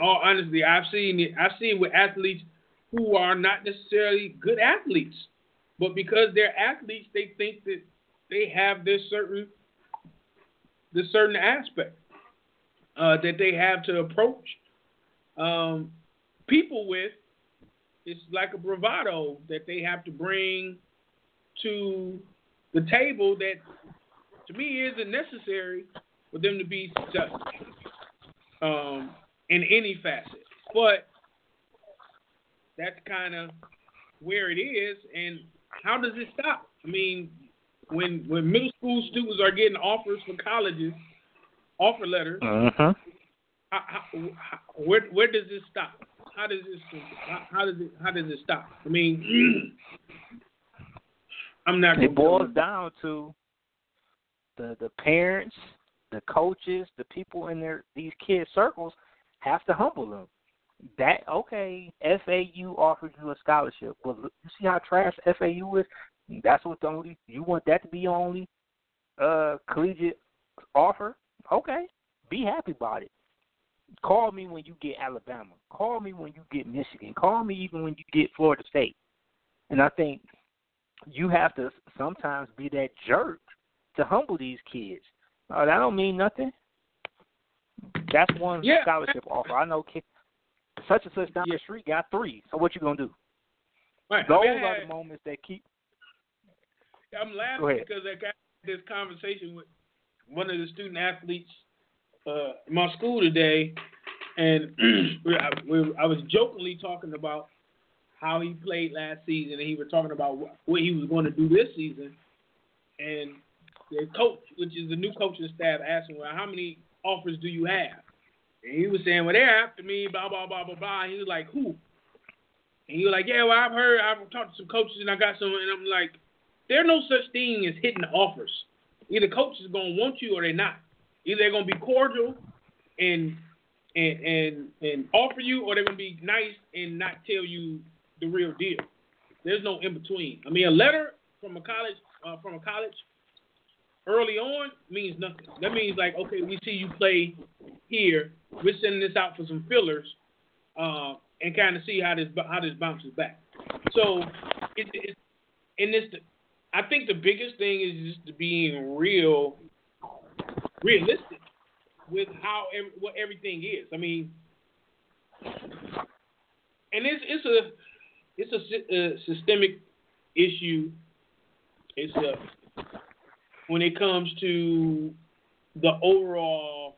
all honesty, I've seen it. I've seen with athletes who are not necessarily good athletes, but because they're athletes, they think that they have this certain this certain aspect uh, that they have to approach um, people with it's like a bravado that they have to bring to the table that to me isn't necessary for them to be successful um, in any facet. But that's kind of where it is, and how does it stop? I mean, when when middle school students are getting offers for colleges, offer letters, uh-huh. how, how, where where does this stop? how does this how, how does it how does it stop? I mean, I'm not. It boils down to the the parents, the coaches, the people in their these kids circles have to humble them. That okay, FAU offers you a scholarship. Well, you see how trash FAU is. That's what the only you want that to be only uh collegiate offer. Okay, be happy about it. Call me when you get Alabama. Call me when you get Michigan. Call me even when you get Florida State. And I think you have to sometimes be that jerk to humble these kids. Uh, that don't mean nothing. That's one yeah. scholarship offer. I know kids, such and such down the street got three. So what you gonna do? Right. Those I mean, are the moments that keep. I'm laughing because I got this conversation with one of the student athletes uh, my school today, and I, I was jokingly talking about how he played last season, and he was talking about what he was going to do this season. And the coach, which is the new coaching staff, asked him, "Well, how many offers do you have?" And he was saying, "Well, they're after me, blah blah blah blah blah." And he was like, "Who?" And he was like, "Yeah, well, I've heard, I've talked to some coaches, and I got some." And I'm like, "There's no such thing as hitting offers. Either coaches gonna want you or they're not." Either they're gonna be cordial and and and and offer you, or they're gonna be nice and not tell you the real deal. There's no in between. I mean, a letter from a college uh, from a college early on means nothing. That means like, okay, we see you play here. We're sending this out for some fillers, uh, and kind of see how this how this bounces back. So, it, it, and this, I think the biggest thing is just being real realistic with how what everything is. I mean, and it's it's a it's a, a systemic issue. It's a when it comes to the overall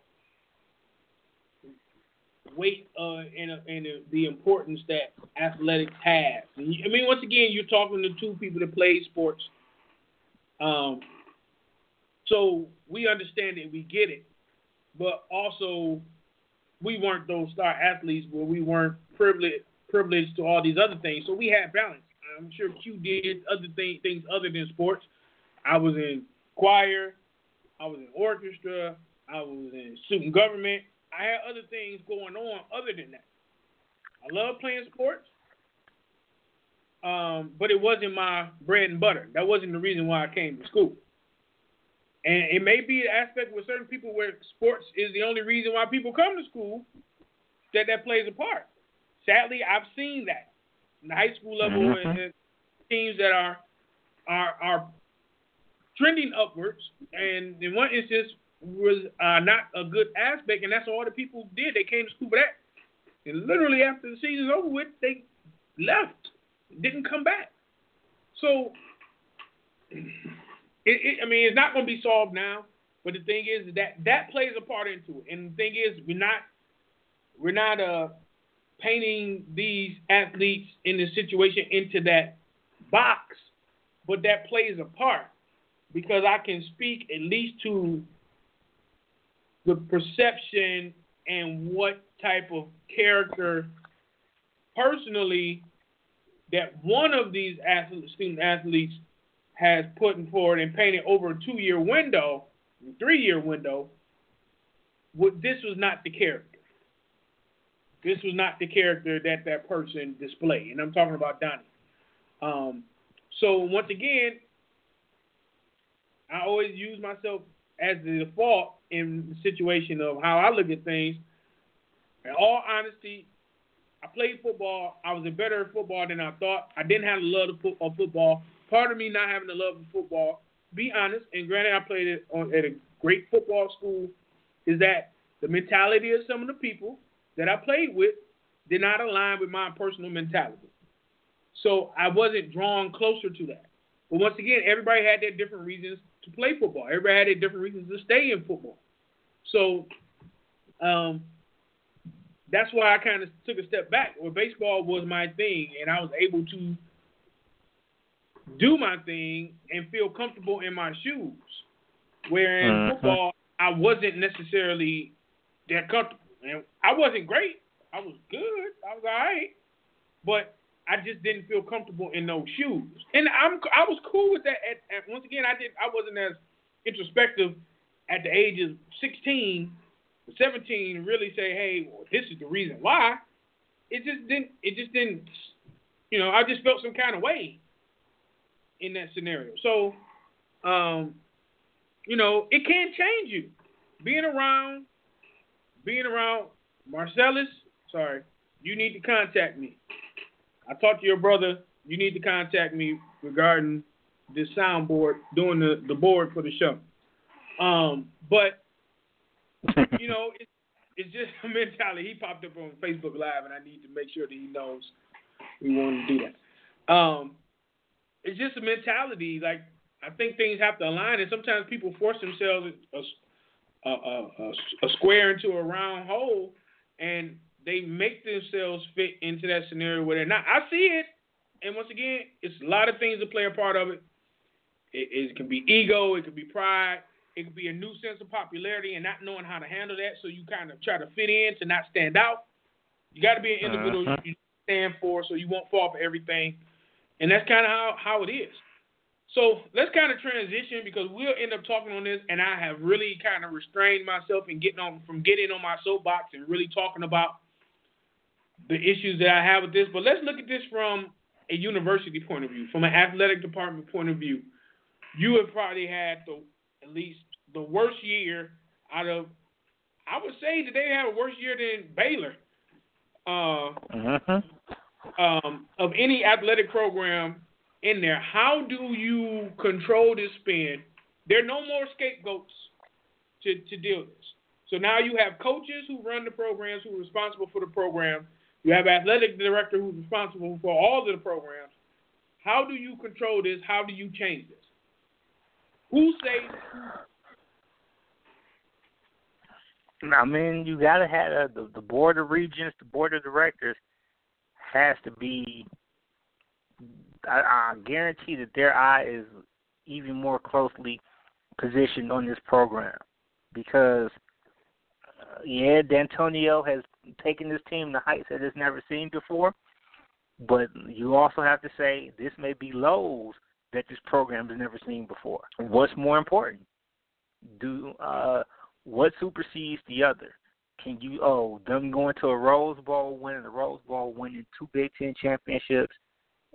weight uh, and, uh, and the importance that athletics has. I mean, once again, you're talking to two people that play sports. Um, so we understand it, we get it, but also we weren't those star athletes where we weren't privileged privileged to all these other things. So we had balance. I'm sure Q did other thing, things other than sports. I was in choir, I was in orchestra, I was in student government. I had other things going on other than that. I love playing sports, um, but it wasn't my bread and butter. That wasn't the reason why I came to school. And it may be an aspect with certain people where sports is the only reason why people come to school that that plays a part. Sadly, I've seen that in the high school level mm-hmm. and teams that are are are trending upwards, and in one instance was uh, not a good aspect, and that's all the people did. They came to school for that, and literally after the season's over with, they left, didn't come back. So, it, it, I mean, it's not going to be solved now. But the thing is that that plays a part into it. And the thing is, we're not we're not uh painting these athletes in this situation into that box, but that plays a part because I can speak at least to the perception and what type of character personally that one of these athlete, student athletes has put in forward and painted over a two year window, three year window. This was not the character. This was not the character that that person displayed, and I'm talking about Donnie. Um, so once again, I always use myself as the default in the situation of how I look at things. In all honesty, I played football. I was a better at football than I thought. I didn't have the love of football. Part of me not having the love of football, be honest, and granted I played it on, at a great football school, is that the mentality of some of the people that I played with did not align with my personal mentality. So I wasn't drawn closer to that. But once again, everybody had their different reasons to play football. Everybody had their different reasons to stay in football. So um, that's why I kind of took a step back. Where baseball was my thing, and I was able to do my thing and feel comfortable in my shoes. Where in uh-huh. football, I wasn't necessarily that comfortable. And I wasn't great. I was good. I was all right. But I just didn't feel comfortable in those shoes. And I'm I was cool with that. At, at, once again, I did I wasn't as introspective at the age of 16, 17, really say, hey, well, this is the reason why. It just didn't. It just didn't. You know, I just felt some kind of way in that scenario. So, um, you know, it can change you. Being around, being around Marcellus. Sorry, you need to contact me. I talked to your brother. You need to contact me regarding this soundboard, doing the, the board for the show. Um, but you know, it's it's just a mentality. He popped up on Facebook Live, and I need to make sure that he knows we want to do that. Um, it's just a mentality. Like I think things have to align, and sometimes people force themselves a, a, a, a square into a round hole, and they make themselves fit into that scenario where they're not. I see it, and once again, it's a lot of things that play a part of it. It, it can be ego, it could be pride, it could be a new sense of popularity and not knowing how to handle that, so you kind of try to fit in to not stand out. You got to be an individual uh-huh. you stand for, so you won't fall for everything, and that's kind of how how it is. So let's kind of transition because we'll end up talking on this, and I have really kind of restrained myself and getting on from getting on my soapbox and really talking about the issues that I have with this, but let's look at this from a university point of view, from an athletic department point of view. You have probably had the at least the worst year out of. I would say that they have a worse year than Baylor. Uh, uh-huh. um, of any athletic program in there. How do you control this spin? There are no more scapegoats to, to deal with this. So now you have coaches who run the programs, who are responsible for the program, you have athletic director who's responsible for all of the programs. How do you control this? How do you change this? Who says? I mean, you gotta have uh, the the board of regents, the board of directors has to be. I, I guarantee that their eye is even more closely positioned on this program because uh, yeah, Dantonio has taking this team to heights that it's never seen before. But you also have to say this may be lows that this program has never seen before. What's more important? Do uh, what supersedes the other? Can you oh them going to a Rose Bowl, winning the Rose Bowl, winning two Big Ten championships,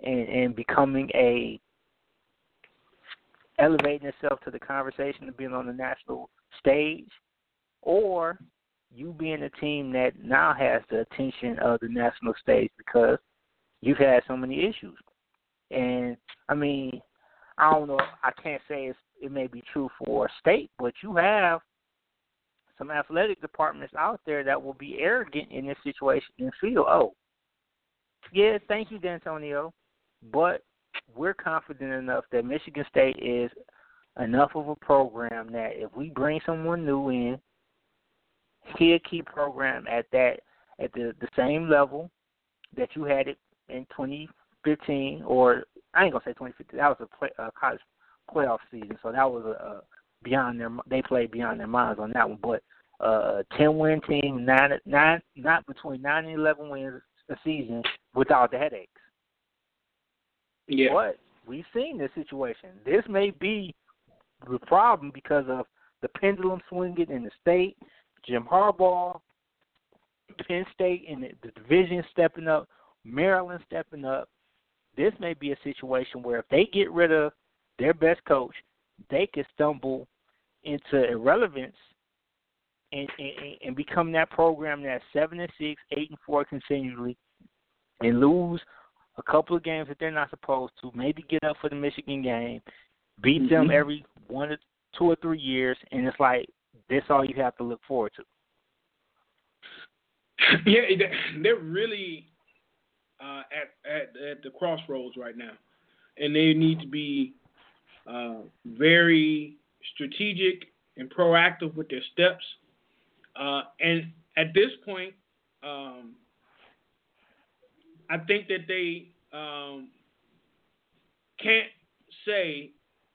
and and becoming a elevating itself to the conversation of being on the national stage, or you being a team that now has the attention of the national stage because you've had so many issues. And I mean, I don't know. I can't say it's it may be true for state, but you have some athletic departments out there that will be arrogant in this situation and feel, oh, yeah, thank you, Dantonio, but we're confident enough that Michigan State is enough of a program that if we bring someone new in, he'll keep program at that at the the same level that you had it in 2015, or I ain't gonna say 2015. That was a play, uh, college playoff season, so that was a, a beyond their they played beyond their minds on that one. But uh, 10 win team, nine nine not between nine and 11 wins a season without the headaches. Yeah. But we've seen this situation. This may be the problem because of the pendulum swinging in the state, Jim Harbaugh, Penn State, and the, the division stepping up, Maryland stepping up. This may be a situation where if they get rid of their best coach, they could stumble into irrelevance and, and, and become that program that's seven and six, eight and four continually, and lose a couple of games that they're not supposed to. Maybe get up for the Michigan game, beat mm-hmm. them every one or two or three years, and it's like this all you have to look forward to. Yeah, they're really uh, at at at the crossroads right now, and they need to be uh, very strategic and proactive with their steps. Uh, and at this point, um, I think that they um, can't say,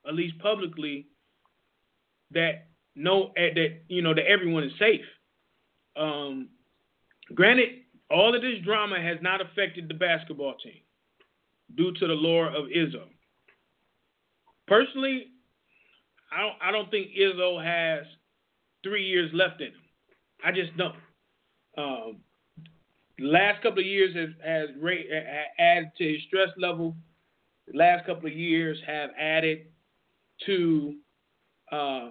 at least publicly, that no eh, that you know that everyone is safe. Um, granted, all of this drama has not affected the basketball team due to the lore of Izzo. Personally, I don't I don't think Izzo has three years left in him. I just don't. Um, last couple of years has, has added to his stress level. The last couple of years have added to uh,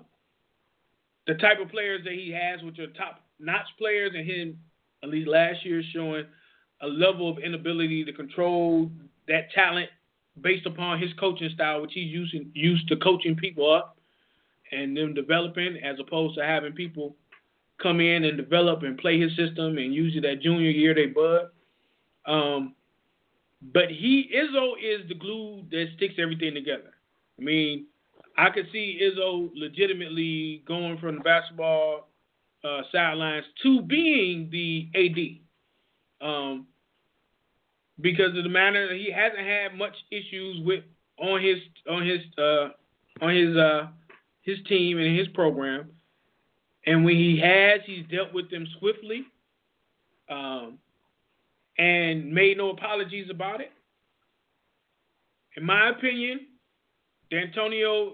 the type of players that he has, which are top notch players, and him, at least last year, showing a level of inability to control that talent based upon his coaching style, which he's using used to coaching people up and them developing, as opposed to having people come in and develop and play his system, and usually that junior year they bud. Um, but he Izzo is the glue that sticks everything together. I mean, I could see Izzo legitimately going from the basketball uh, sidelines to being the AD, um, because of the manner he hasn't had much issues with on his on his uh, on his uh, his team and his program. And when he has, he's dealt with them swiftly um, and made no apologies about it. In my opinion, Dantonio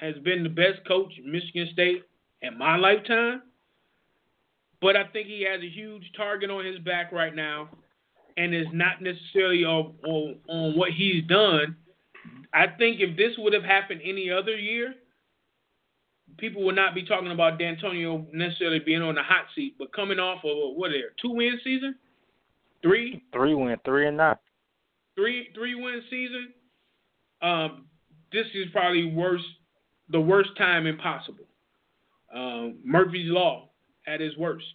has been the best coach in Michigan State in my lifetime. But I think he has a huge target on his back right now and is not necessarily on, on, on what he's done. I think if this would have happened any other year, people would not be talking about Dantonio necessarily being on the hot seat, but coming off of a, what there two win season, three, three win, three and nine, three three win season. Um, this is probably worse, the worst time impossible. Um, Murphy's law at its worst.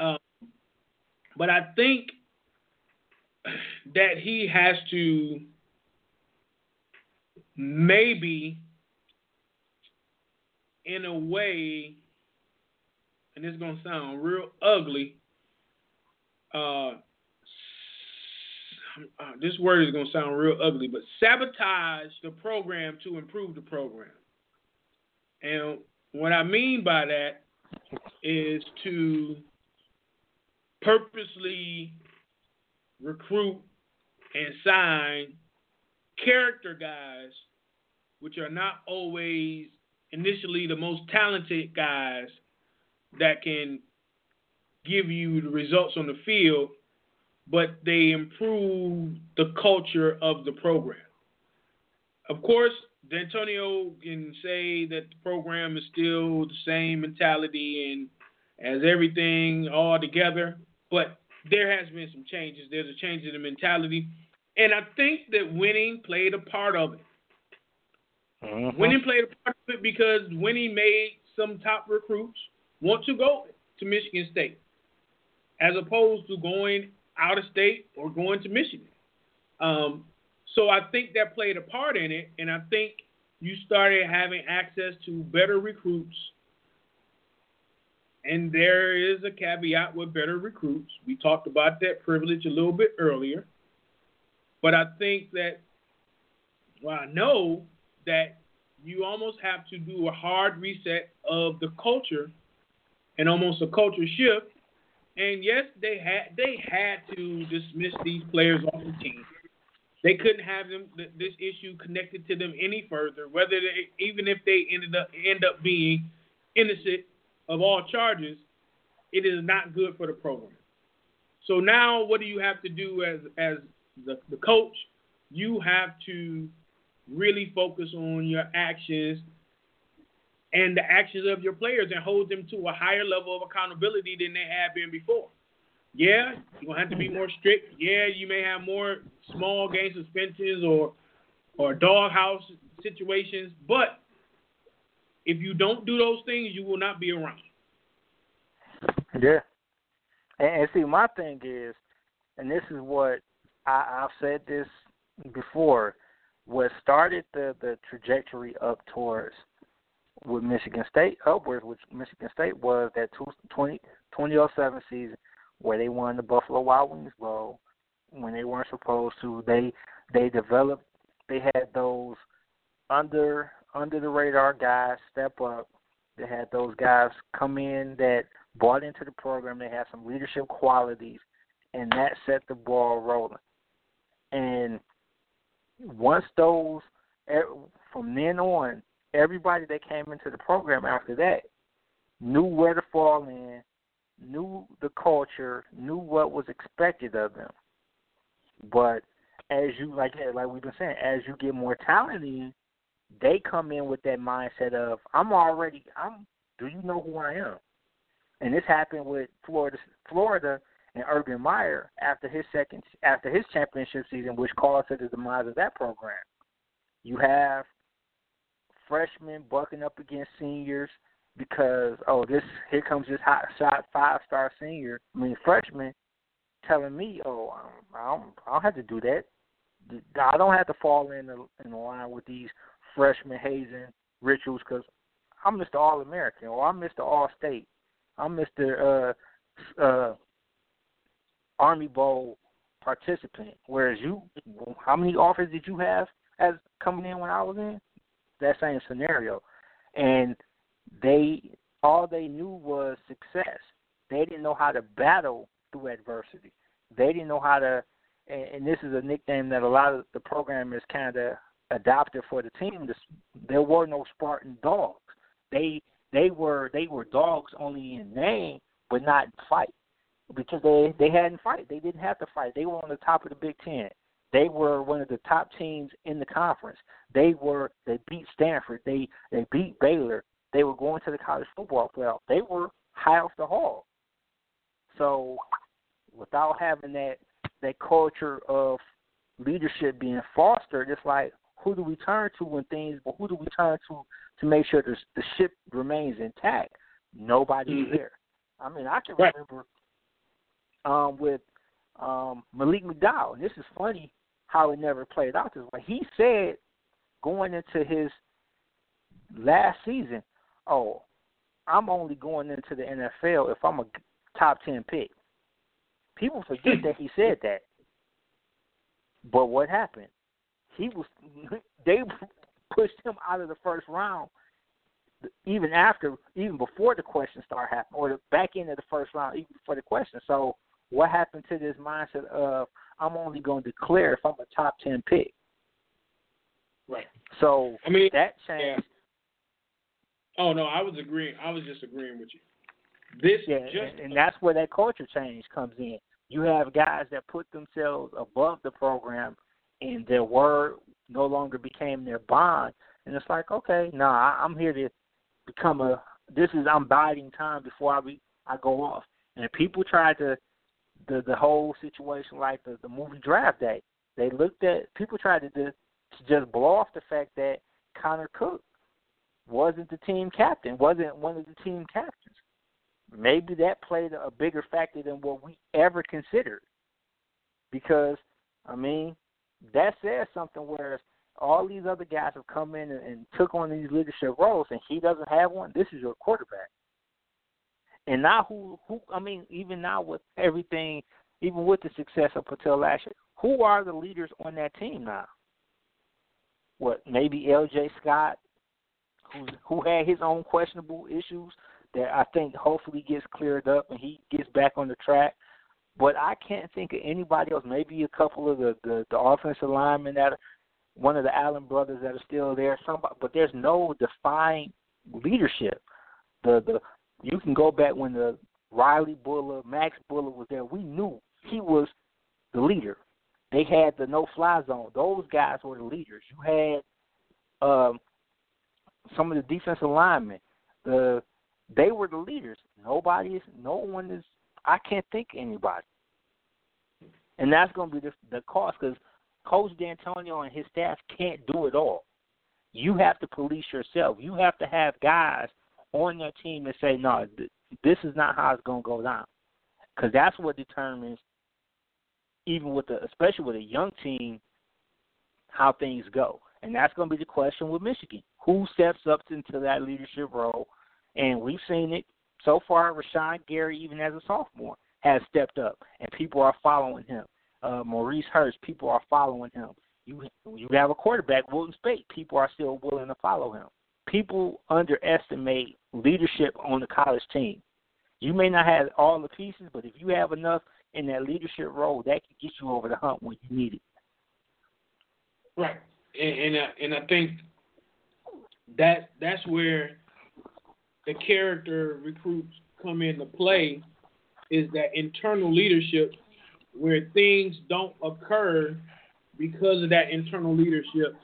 Um, but I think that he has to maybe in a way, and it's gonna sound real ugly. Uh, uh, this word is gonna sound real ugly, but sabotage the program to improve the program. And what I mean by that is to purposely recruit and sign character guys, which are not always initially the most talented guys that can give you the results on the field, but they improve the culture of the program. Of course, Dantonio can say that the program is still the same mentality and as everything all together, but there has been some changes. There's a change in the mentality, and I think that winning played a part of it. Mm-hmm. Winning played a part of it because winning made some top recruits want to go to Michigan State, as opposed to going out of state or going to Michigan. Um, so I think that played a part in it, and I think you started having access to better recruits. And there is a caveat with better recruits. We talked about that privilege a little bit earlier. But I think that, well, I know that you almost have to do a hard reset of the culture and almost a culture shift. And yes, they had they had to dismiss these players off the team. They couldn't have them this issue connected to them any further, whether they, even if they ended up end up being innocent of all charges. It is not good for the program. So now, what do you have to do as as the, the coach? You have to really focus on your actions and the actions of your players and hold them to a higher level of accountability than they have been before. Yeah, you're gonna have to be mm-hmm. more strict. Yeah, you may have more small game suspensions or or doghouse situations, but if you don't do those things, you will not be around. Yeah, and, and see, my thing is, and this is what I, I've said this before what started the the trajectory up towards with Michigan State upwards with Michigan State was that 20, 2007 season where they won the Buffalo Wild Wings Bowl when they weren't supposed to. They they developed they had those under under the radar guys step up. They had those guys come in that bought into the program. They had some leadership qualities, and that set the ball rolling. And once those eh, from then on, everybody that came into the program after that knew where to fall in, knew the culture, knew what was expected of them. But as you like like we've been saying, as you get more talent in, they come in with that mindset of I'm already I'm do you know who I am? And this happened with Florida Florida and Urban Meyer after his second after his championship season, which caused the demise of that program. You have freshmen bucking up against seniors because oh this here comes this hot shot five star senior. I mean freshman telling me oh I don't I don't have to do that. I don't have to fall in the in the line with these freshman hazing rituals because I'm Mr. All American or I'm Mr. All State. I'm Mr. Uh, uh, Army Bowl participant. Whereas you, how many offers did you have as coming in when I was in? That same scenario, and they all they knew was success. They didn't know how to battle through adversity. They didn't know how to, and, and this is a nickname that a lot of the programmers kind of adopted for the team. There were no Spartan dogs. They they were they were dogs only in name, but not in fight because they they hadn't fight. They didn't have to fight. They were on the top of the Big Ten. They were one of the top teams in the conference. They were they beat Stanford. They they beat Baylor. They were going to the college football playoff. They were high off the hall. So without having that that culture of leadership being fostered, it's like who do we turn to when things? But who do we turn to to make sure the the ship remains intact? Nobody's mm-hmm. there. I mean, I can right. remember um, with um, Malik McDowell. And this is funny how it never played out this way. He said going into his last season, "Oh, I'm only going into the NFL if I'm a top ten pick." People forget that he said that. But what happened? He was they pushed him out of the first round even after even before the question started happening or the back end of the first round even before the question. So what happened to this mindset of I'm only going to declare if I'm a top ten pick? Right. So I mean that changed. Yeah. Oh no, I was agreeing. I was just agreeing with you. This yeah, just and, and that's where that culture change comes in. You have guys that put themselves above the program, and their word no longer became their bond. And it's like, okay, nah, I, I'm here to become a. This is I'm biding time before I be I go off. And people try to the the whole situation like the the movie Draft Day. They looked at people tried to, just to just blow off the fact that Connor Cook wasn't the team captain, wasn't one of the team captains. Maybe that played a bigger factor than what we ever considered. Because, I mean, that says something where all these other guys have come in and, and took on these leadership roles and he doesn't have one, this is your quarterback. And now who who I mean, even now with everything even with the success of Patel last year, who are the leaders on that team now? What, maybe LJ Scott, who who had his own questionable issues that I think hopefully gets cleared up and he gets back on the track. But I can't think of anybody else. Maybe a couple of the the, the offensive linemen that are, one of the Allen brothers that are still there. Somebody, but there's no defined leadership. The the you can go back when the Riley Bullough, Max Bullough was there. We knew he was the leader. They had the no fly zone. Those guys were the leaders. You had um, some of the defensive linemen. The they were the leaders. Nobody is. No one is. I can't think anybody. And that's going to be the, the cost because Coach Dantonio and his staff can't do it all. You have to police yourself. You have to have guys on your team and say, "No, this is not how it's going to go down," because that's what determines, even with the, especially with a young team, how things go. And that's going to be the question with Michigan: who steps up into that leadership role and we've seen it so far. Rashan Gary, even as a sophomore, has stepped up, and people are following him. Uh, Maurice Hurst, people are following him. You you have a quarterback, Wilton Speight, people are still willing to follow him. People underestimate leadership on the college team. You may not have all the pieces, but if you have enough in that leadership role, that can get you over the hump when you need it. Right, and and, uh, and I think that that's where the character recruits come into play is that internal leadership where things don't occur because of that internal leadership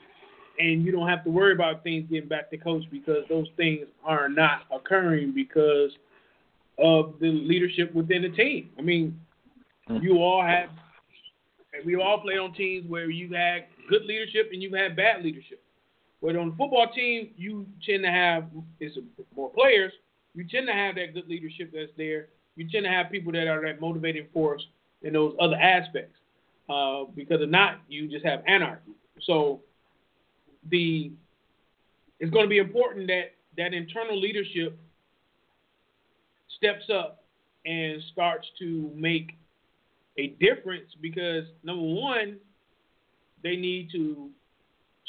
and you don't have to worry about things getting back to coach because those things are not occurring because of the leadership within the team. I mean, mm-hmm. you all have we all play on teams where you had good leadership and you had bad leadership. But on the football team, you tend to have it's more players. You tend to have that good leadership that's there. You tend to have people that are that motivating force in those other aspects. Uh, because if not, you just have anarchy. So the it's going to be important that that internal leadership steps up and starts to make a difference because number one, they need to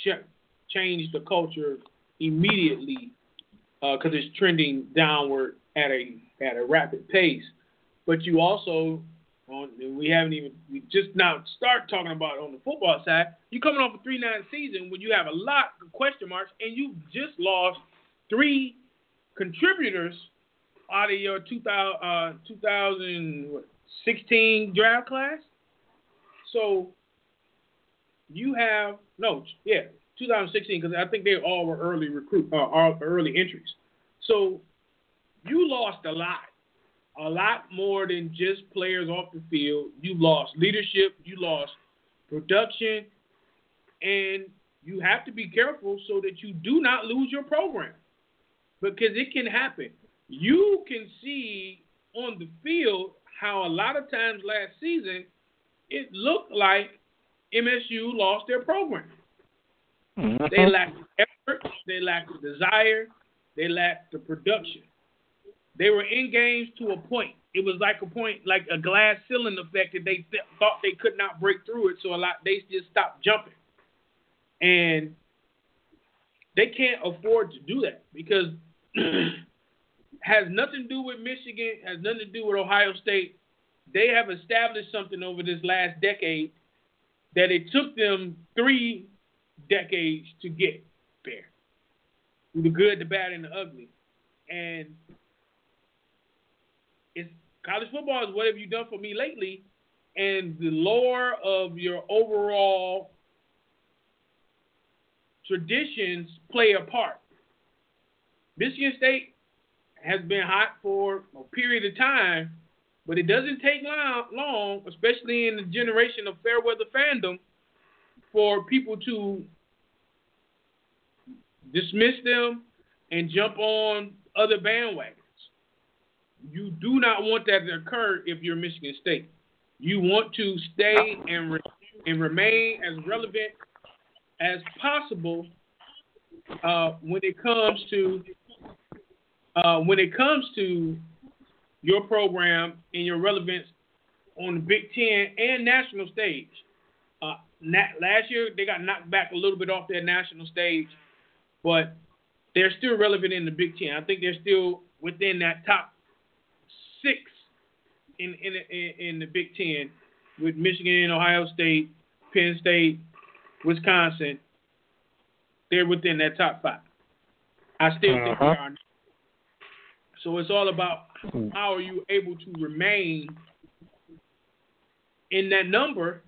check change the culture immediately because uh, it's trending downward at a at a rapid pace. But you also, on, we haven't even we just now start talking about on the football side. You're coming off a three nine season when you have a lot of question marks and you just lost three contributors out of your 2000, uh, 2016 draft class. So you have no, yeah, 2016 because I think they all were early recruit, uh, early entries. So you lost a lot, a lot more than just players off the field. You lost leadership, you lost production, and you have to be careful so that you do not lose your program because it can happen. You can see on the field how a lot of times last season it looked like MSU lost their program. Mm-hmm. They lacked effort. They lacked the desire. They lacked the production. They were in games to a point. It was like a point, like a glass ceiling effect that they th- thought they could not break through it. So a lot they just stopped jumping, and they can't afford to do that because has nothing to do with Michigan. Has nothing to do with Ohio State. They have established something over this last decade that it took them three decades to get there. The good, the bad, and the ugly. And college football is what have you done for me lately? And the lore of your overall traditions play a part. Michigan State has been hot for a period of time, but it doesn't take long, especially in the generation of fair weather fandom, for people to dismiss them and jump on other bandwagons. You do not want that to occur if you're Michigan State. You want to stay and re- and remain as relevant as possible uh, when it comes to uh, when it comes to your program and your relevance on the Big Ten and national stage. Uh, last year they got knocked back a little bit off their national stage, but they're still relevant in the Big Ten. I think they're still within that top six in in in, in the Big Ten with Michigan, and Ohio State, Penn State, Wisconsin. They're within that top five. I still think they Uh-huh. are. So it's all about how are you able to remain in that number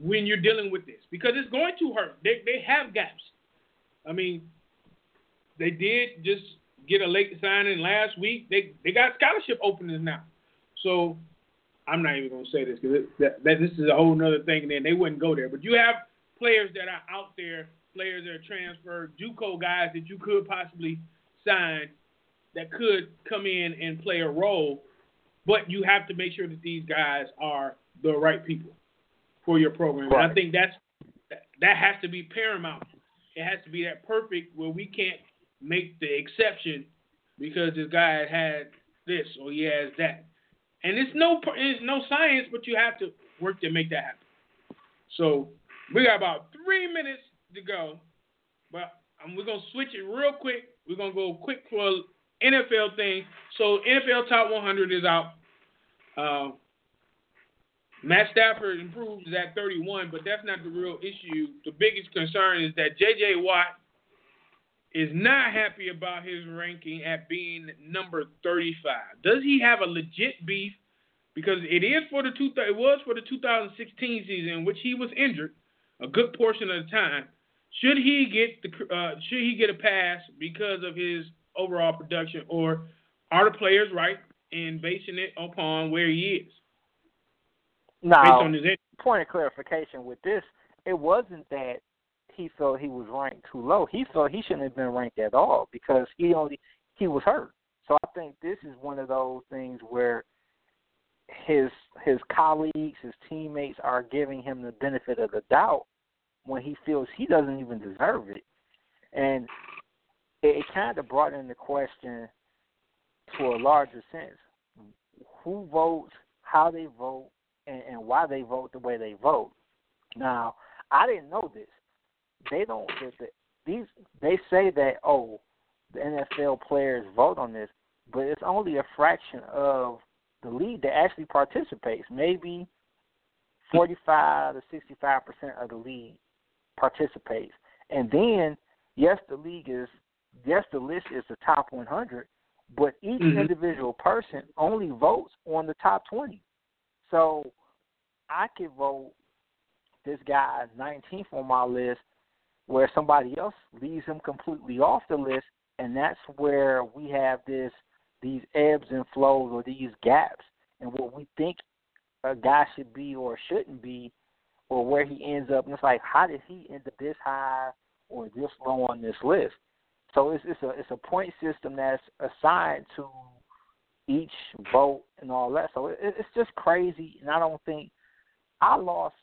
when you're dealing with this because it's going to hurt. They they have gaps. I mean, they did just get a late signing last week. They they got scholarship openings now. So I'm not even gonna say this because that, that this is a whole other thing. And then they wouldn't go there. But you have players that are out there, players that are transferred, JUCO guys that you could possibly sign that could come in and play a role. But you have to make sure that these guys are the right people for your program. And I think that's that, that has to be paramount. It has to be that perfect where we can't make the exception because this guy had this or he has that. And it's no it's no science, but you have to work to make that happen. So we got about three minutes to go, but we're gonna switch it real quick. We're gonna go quick for NFL thing. So NFL Top 100 is out. Uh, Matt Stafford improves at 31, but that's not the real issue. The biggest concern is that J.J. Watt is not happy about his ranking at being number 35. Does he have a legit beef? Because it is for the two, it was for the 2016 season, in which he was injured a good portion of the time. Should he get the uh, should he get a pass because of his overall production, or are the players right in basing it upon where he is based Now, on his point of clarification with this, it wasn't that he felt he was ranked too low. He felt he shouldn't have been ranked at all because he only he was hurt. So I think this is one of those things where his his colleagues, his teammates are giving him the benefit of the doubt when he feels he doesn't even deserve it. And it, it kind of brought into question to a larger sense who votes, how they vote, and, and why they vote the way they vote. Now, I didn't know this. They don't. The, the, these they say that oh, the NFL players vote on this, but it's only a fraction of the league that actually participates. Maybe forty-five to sixty-five percent of the league participates, and then yes, the league is yes, the list is the top one hundred, but each Mhm. individual person only votes on the top twenty. So I could vote this guy 19th on my list, where somebody else leaves him completely off the list, and that's where we have this these ebbs and flows or these gaps in what we think a guy should be or shouldn't be, or where he ends up. And it's like, how did he end up this high or this low on this list? So it's it's a it's a point system that's assigned to each vote and all that. So it, it's just crazy, and I don't think I lost.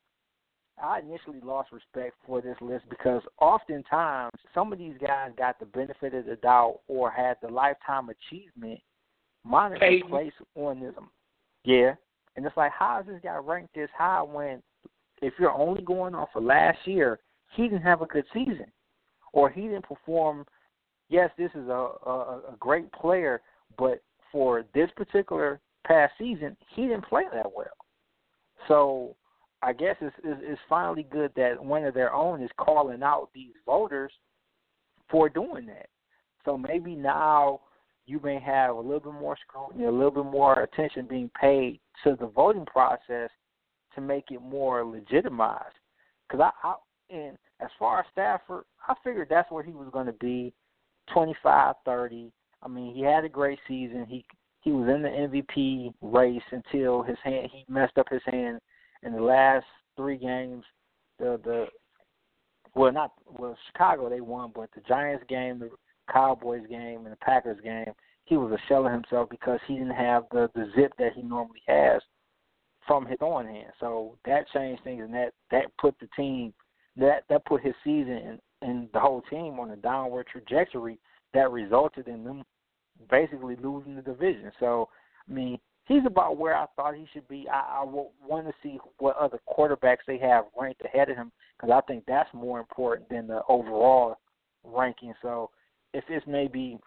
I initially lost respect for this list because oftentimes some of these guys got the benefit of the doubt or had the lifetime achievement monitor Peyton. placed on them. Yeah, and it's like, how is this guy ranked this high when, if you're only going off of last year, he didn't have a good season, or he didn't perform. Yes, this is a a, a great player, but for this particular past season, he didn't play that well. So I guess it's, it's, it's finally good that one of their own is calling out these voters for doing that. So maybe now you may have a little bit more scrutiny, a little bit more attention being paid to the voting process to make it more legitimized. Because I, I, and as far as Stafford, I figured that's where he was going to be, twenty five, thirty. I mean, he had a great season. He he was in the MVP race until his hand he messed up his hand in the last three games. The the well, not well, Chicago they won, but the Giants game, the Cowboys game, and the Packers game, he was a shell of himself because he didn't have the the zip that he normally has from his on hand. So that changed things, and that that put the team that that put his season and, and the whole team on a downward trajectory that resulted in them basically losing the division. So I mean, he's about where I thought he should be. I, I want to see what other quarterbacks they have ranked ahead of him because I think that's more important than the overall ranking. So if it's maybe,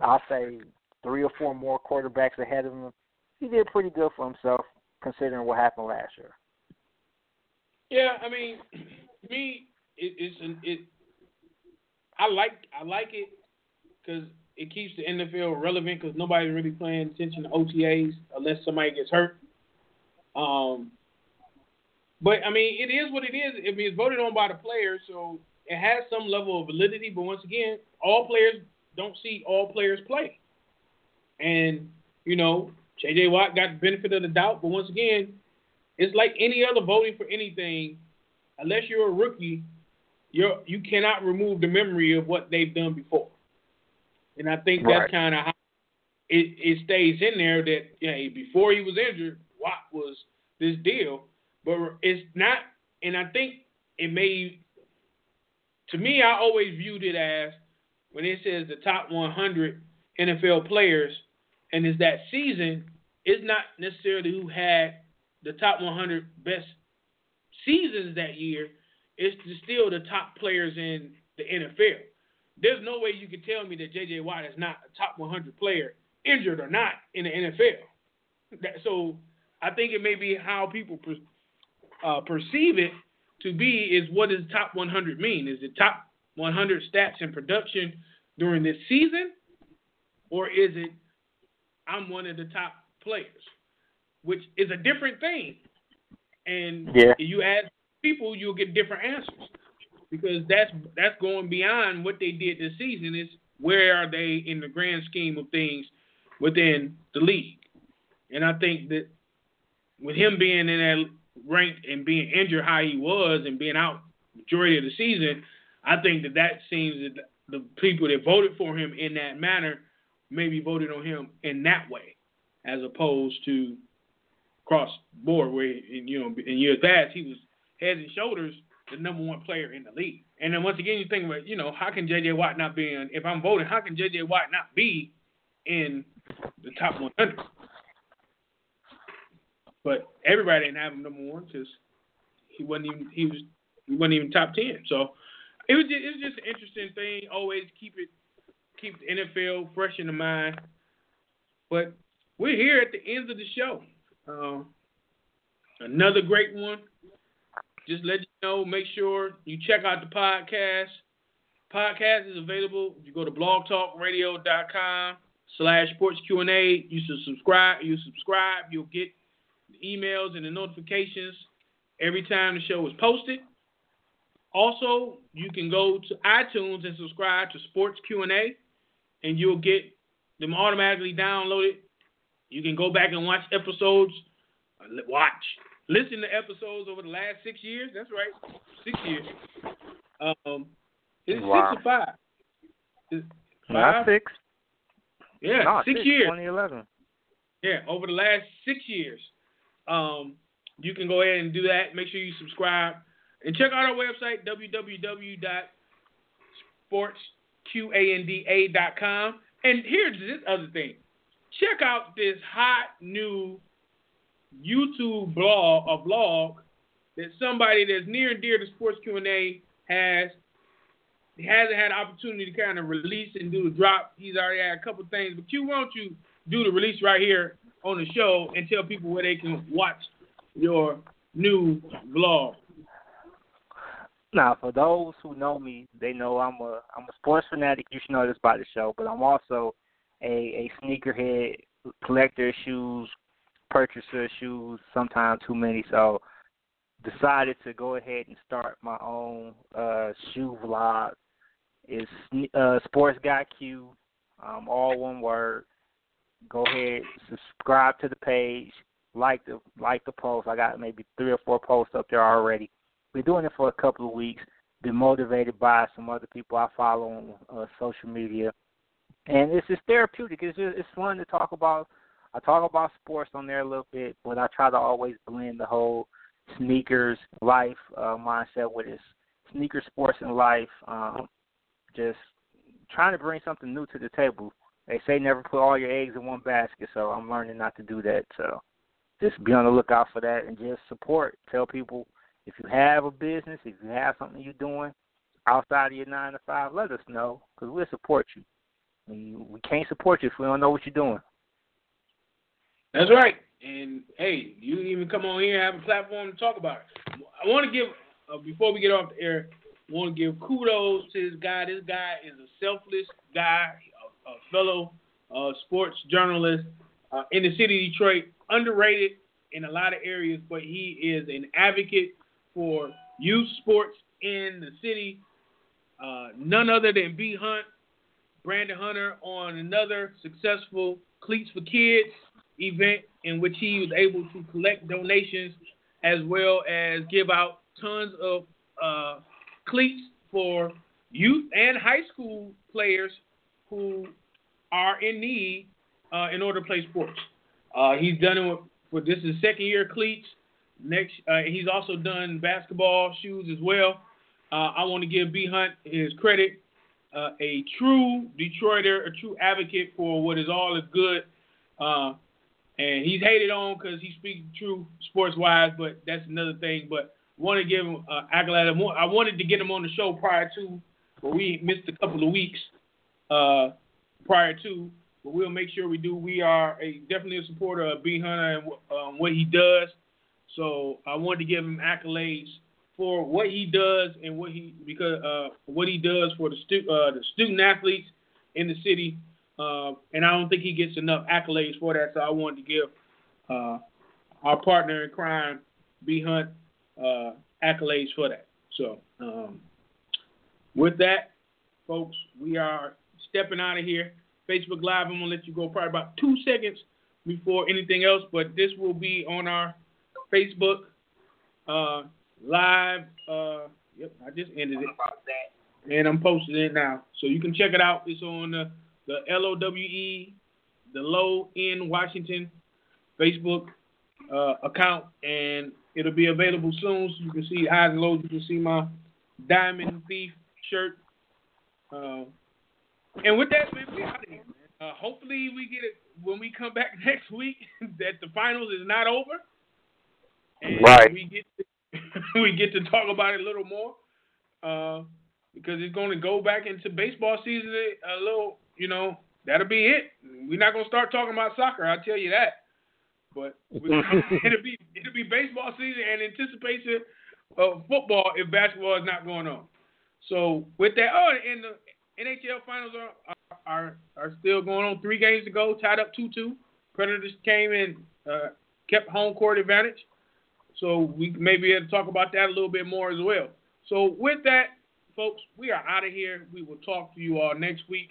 I'll say three or four more quarterbacks ahead of him, he did pretty good for himself considering what happened last year. Yeah, I mean, me, it, it's an, it. I like I like it because it keeps the NFL relevant because nobody's really paying attention to OTAs unless somebody gets hurt. Um, but I mean, it is what it is. I mean, it's voted on by the players, so it has some level of validity. But once again, all players don't see all players play, and you know, J.J. Watt got the benefit of the doubt. But once again, it's like any other voting for anything. Unless you're a rookie, you're you cannot remove the memory of what they've done before. And I think right. that's kind of how it, it stays in there that you know, before he was injured, Watt was this deal. But it's not, and I think it may, to me, I always viewed it as when it says the top 100 NFL players, and it's that season, it's not necessarily who had the top 100 best seasons that year. It's still the top players in the NFL. There's no way you can tell me that J.J. Watt is not a top 100 player, injured or not, in the NFL. That, so I think it may be how people per, uh, perceive it to be is what does top 100 mean? Is it top 100 stats and production during this season, or is it I'm one of the top players, which is a different thing. And yeah. you ask people, you'll get different answers because that's that's going beyond what they did this season. Is where are they in the grand scheme of things within the league? And I think that with him being in that rank and being injured how he was and being out majority of the season, I think that that seems that the people that voted for him in that manner maybe voted on him in that way, as opposed to cross board where in, you know in years past he was heads and shoulders the number one player in the league. And then once again, you think about, you know, how can J.J. Watt not be in? If I'm voting, how can J.J. Watt not be in the top 100? But everybody didn't have him number one because he wasn't even he was he wasn't even top ten. So it was just, it was just an interesting thing. Always keep it keep the NFL fresh in the mind. But we're here at the end of the show. Uh, another great one just let you know, make sure you check out the podcast. Podcast is available if you go to blogtalkradio.com slash sports Q&A. You should subscribe. You subscribe, you'll get the emails and the notifications every time the show is posted. Also, you can go to iTunes and subscribe to Sports Q&A, and you'll get them automatically downloaded. You can go back and watch episodes. Watch listen to episodes over the last six years. That's right, six years. Um, it's wow. six or five. It's five? Not six. Yeah, no, six, six years. 2011. Yeah, over the last six years. Um, you can go ahead and do that. Make sure you subscribe and check out our website www.sportsqanda.com. And here's this other thing: check out this hot new YouTube blog, a blog that somebody that's near and dear to sports Q and A has hasn't had an opportunity to kind of release and do the drop. He's already had a couple things, but Q, why don't you do the release right here on the show and tell people where they can watch your new vlog. Now, for those who know me, they know I'm a I'm a sports fanatic. You should know this by the show, but I'm also a a sneakerhead, collector of shoes, purchaser shoes, sometimes too many. So decided to go ahead and start my own uh, shoe vlog. It's uh, Sports Guy Q, um, all one word. Go ahead, subscribe to the page, like the like the post. I got maybe three or four posts up there already. We're doing it for a couple of weeks. been motivated by some other people I follow on uh, social media, and it's just therapeutic. It's just it's fun to talk about. I talk about sports on there a little bit, but I try to always blend the whole sneakers life uh, mindset with it. Sneaker sports and life. Um, just trying to bring something new to the table. They say never put all your eggs in one basket, so I'm learning not to do that. So just be on the lookout for that and just support. Tell people if you have a business, if you have something you're doing outside of your nine to five, let us know because we'll support you. We, we can't support you if we don't know what you're doing. That's right. And hey, you even come on here and have a platform to talk about it. I want to give uh, before we get off the air. I want to give kudos to this guy. This guy is a selfless guy, a, a fellow uh, sports journalist uh, in the city of Detroit. Underrated in a lot of areas, but he is an advocate for youth sports in the city. Uh, none other than B Hunt, Brandon Hunter, on another successful Cleats for Kids event in which he was able to collect donations as well as give out tons of uh, cleats for youth and high school players who are in need uh, in order to play sports. Uh, he's done it with, with, this is second year cleats. Next, uh, he's also done basketball shoes as well. Uh, I want to give B Hunt his credit. Uh, a true Detroiter, a true advocate for what is all is good and he's hated on because he speaks true sports wise, but that's another thing. But want to give him uh, accolade. I wanted to get him on the show prior to, but we missed a couple of weeks uh, prior to. But we'll make sure we do. We are a definitely a supporter of B Hunter and um, what he does. So I wanted to give him accolades for what he does and what he because uh, what he does for the stu- uh, the student athletes in the city uh, and I don't think he gets enough accolades for that. So I wanted to give uh, our partner in crime, B Hunt, uh, accolades for that. So um, with that, folks, we are stepping out of here. Facebook Live, I'm gonna let you go probably about two seconds before anything else, but this will be on our Facebook uh, live. Uh, yep, I just ended it, and I'm posting it now, so you can check it out. It's on the the LOWE, the Low in Washington Facebook uh, account, and it'll be available soon. So you can see highs and lows. You can see my Diamond Thief shirt. Uh, and with that, man, we out of here. Uh, hopefully, we get it when we come back next week. that the finals is not over, and right. we get to, we get to talk about it a little more uh, because it's going to go back into baseball season a little you know, that'll be it. We're not gonna start talking about soccer. I'll tell you that. But it'll be it'll be baseball season and anticipation of football if basketball is not going on. So with that, oh, and the NHL finals are are are still going on. Three games to go, tied up two two. Predators came and uh, kept home court advantage. So we may be able to talk about that a little bit more as well. So with that, folks, we are out of here. We will talk to you all next week.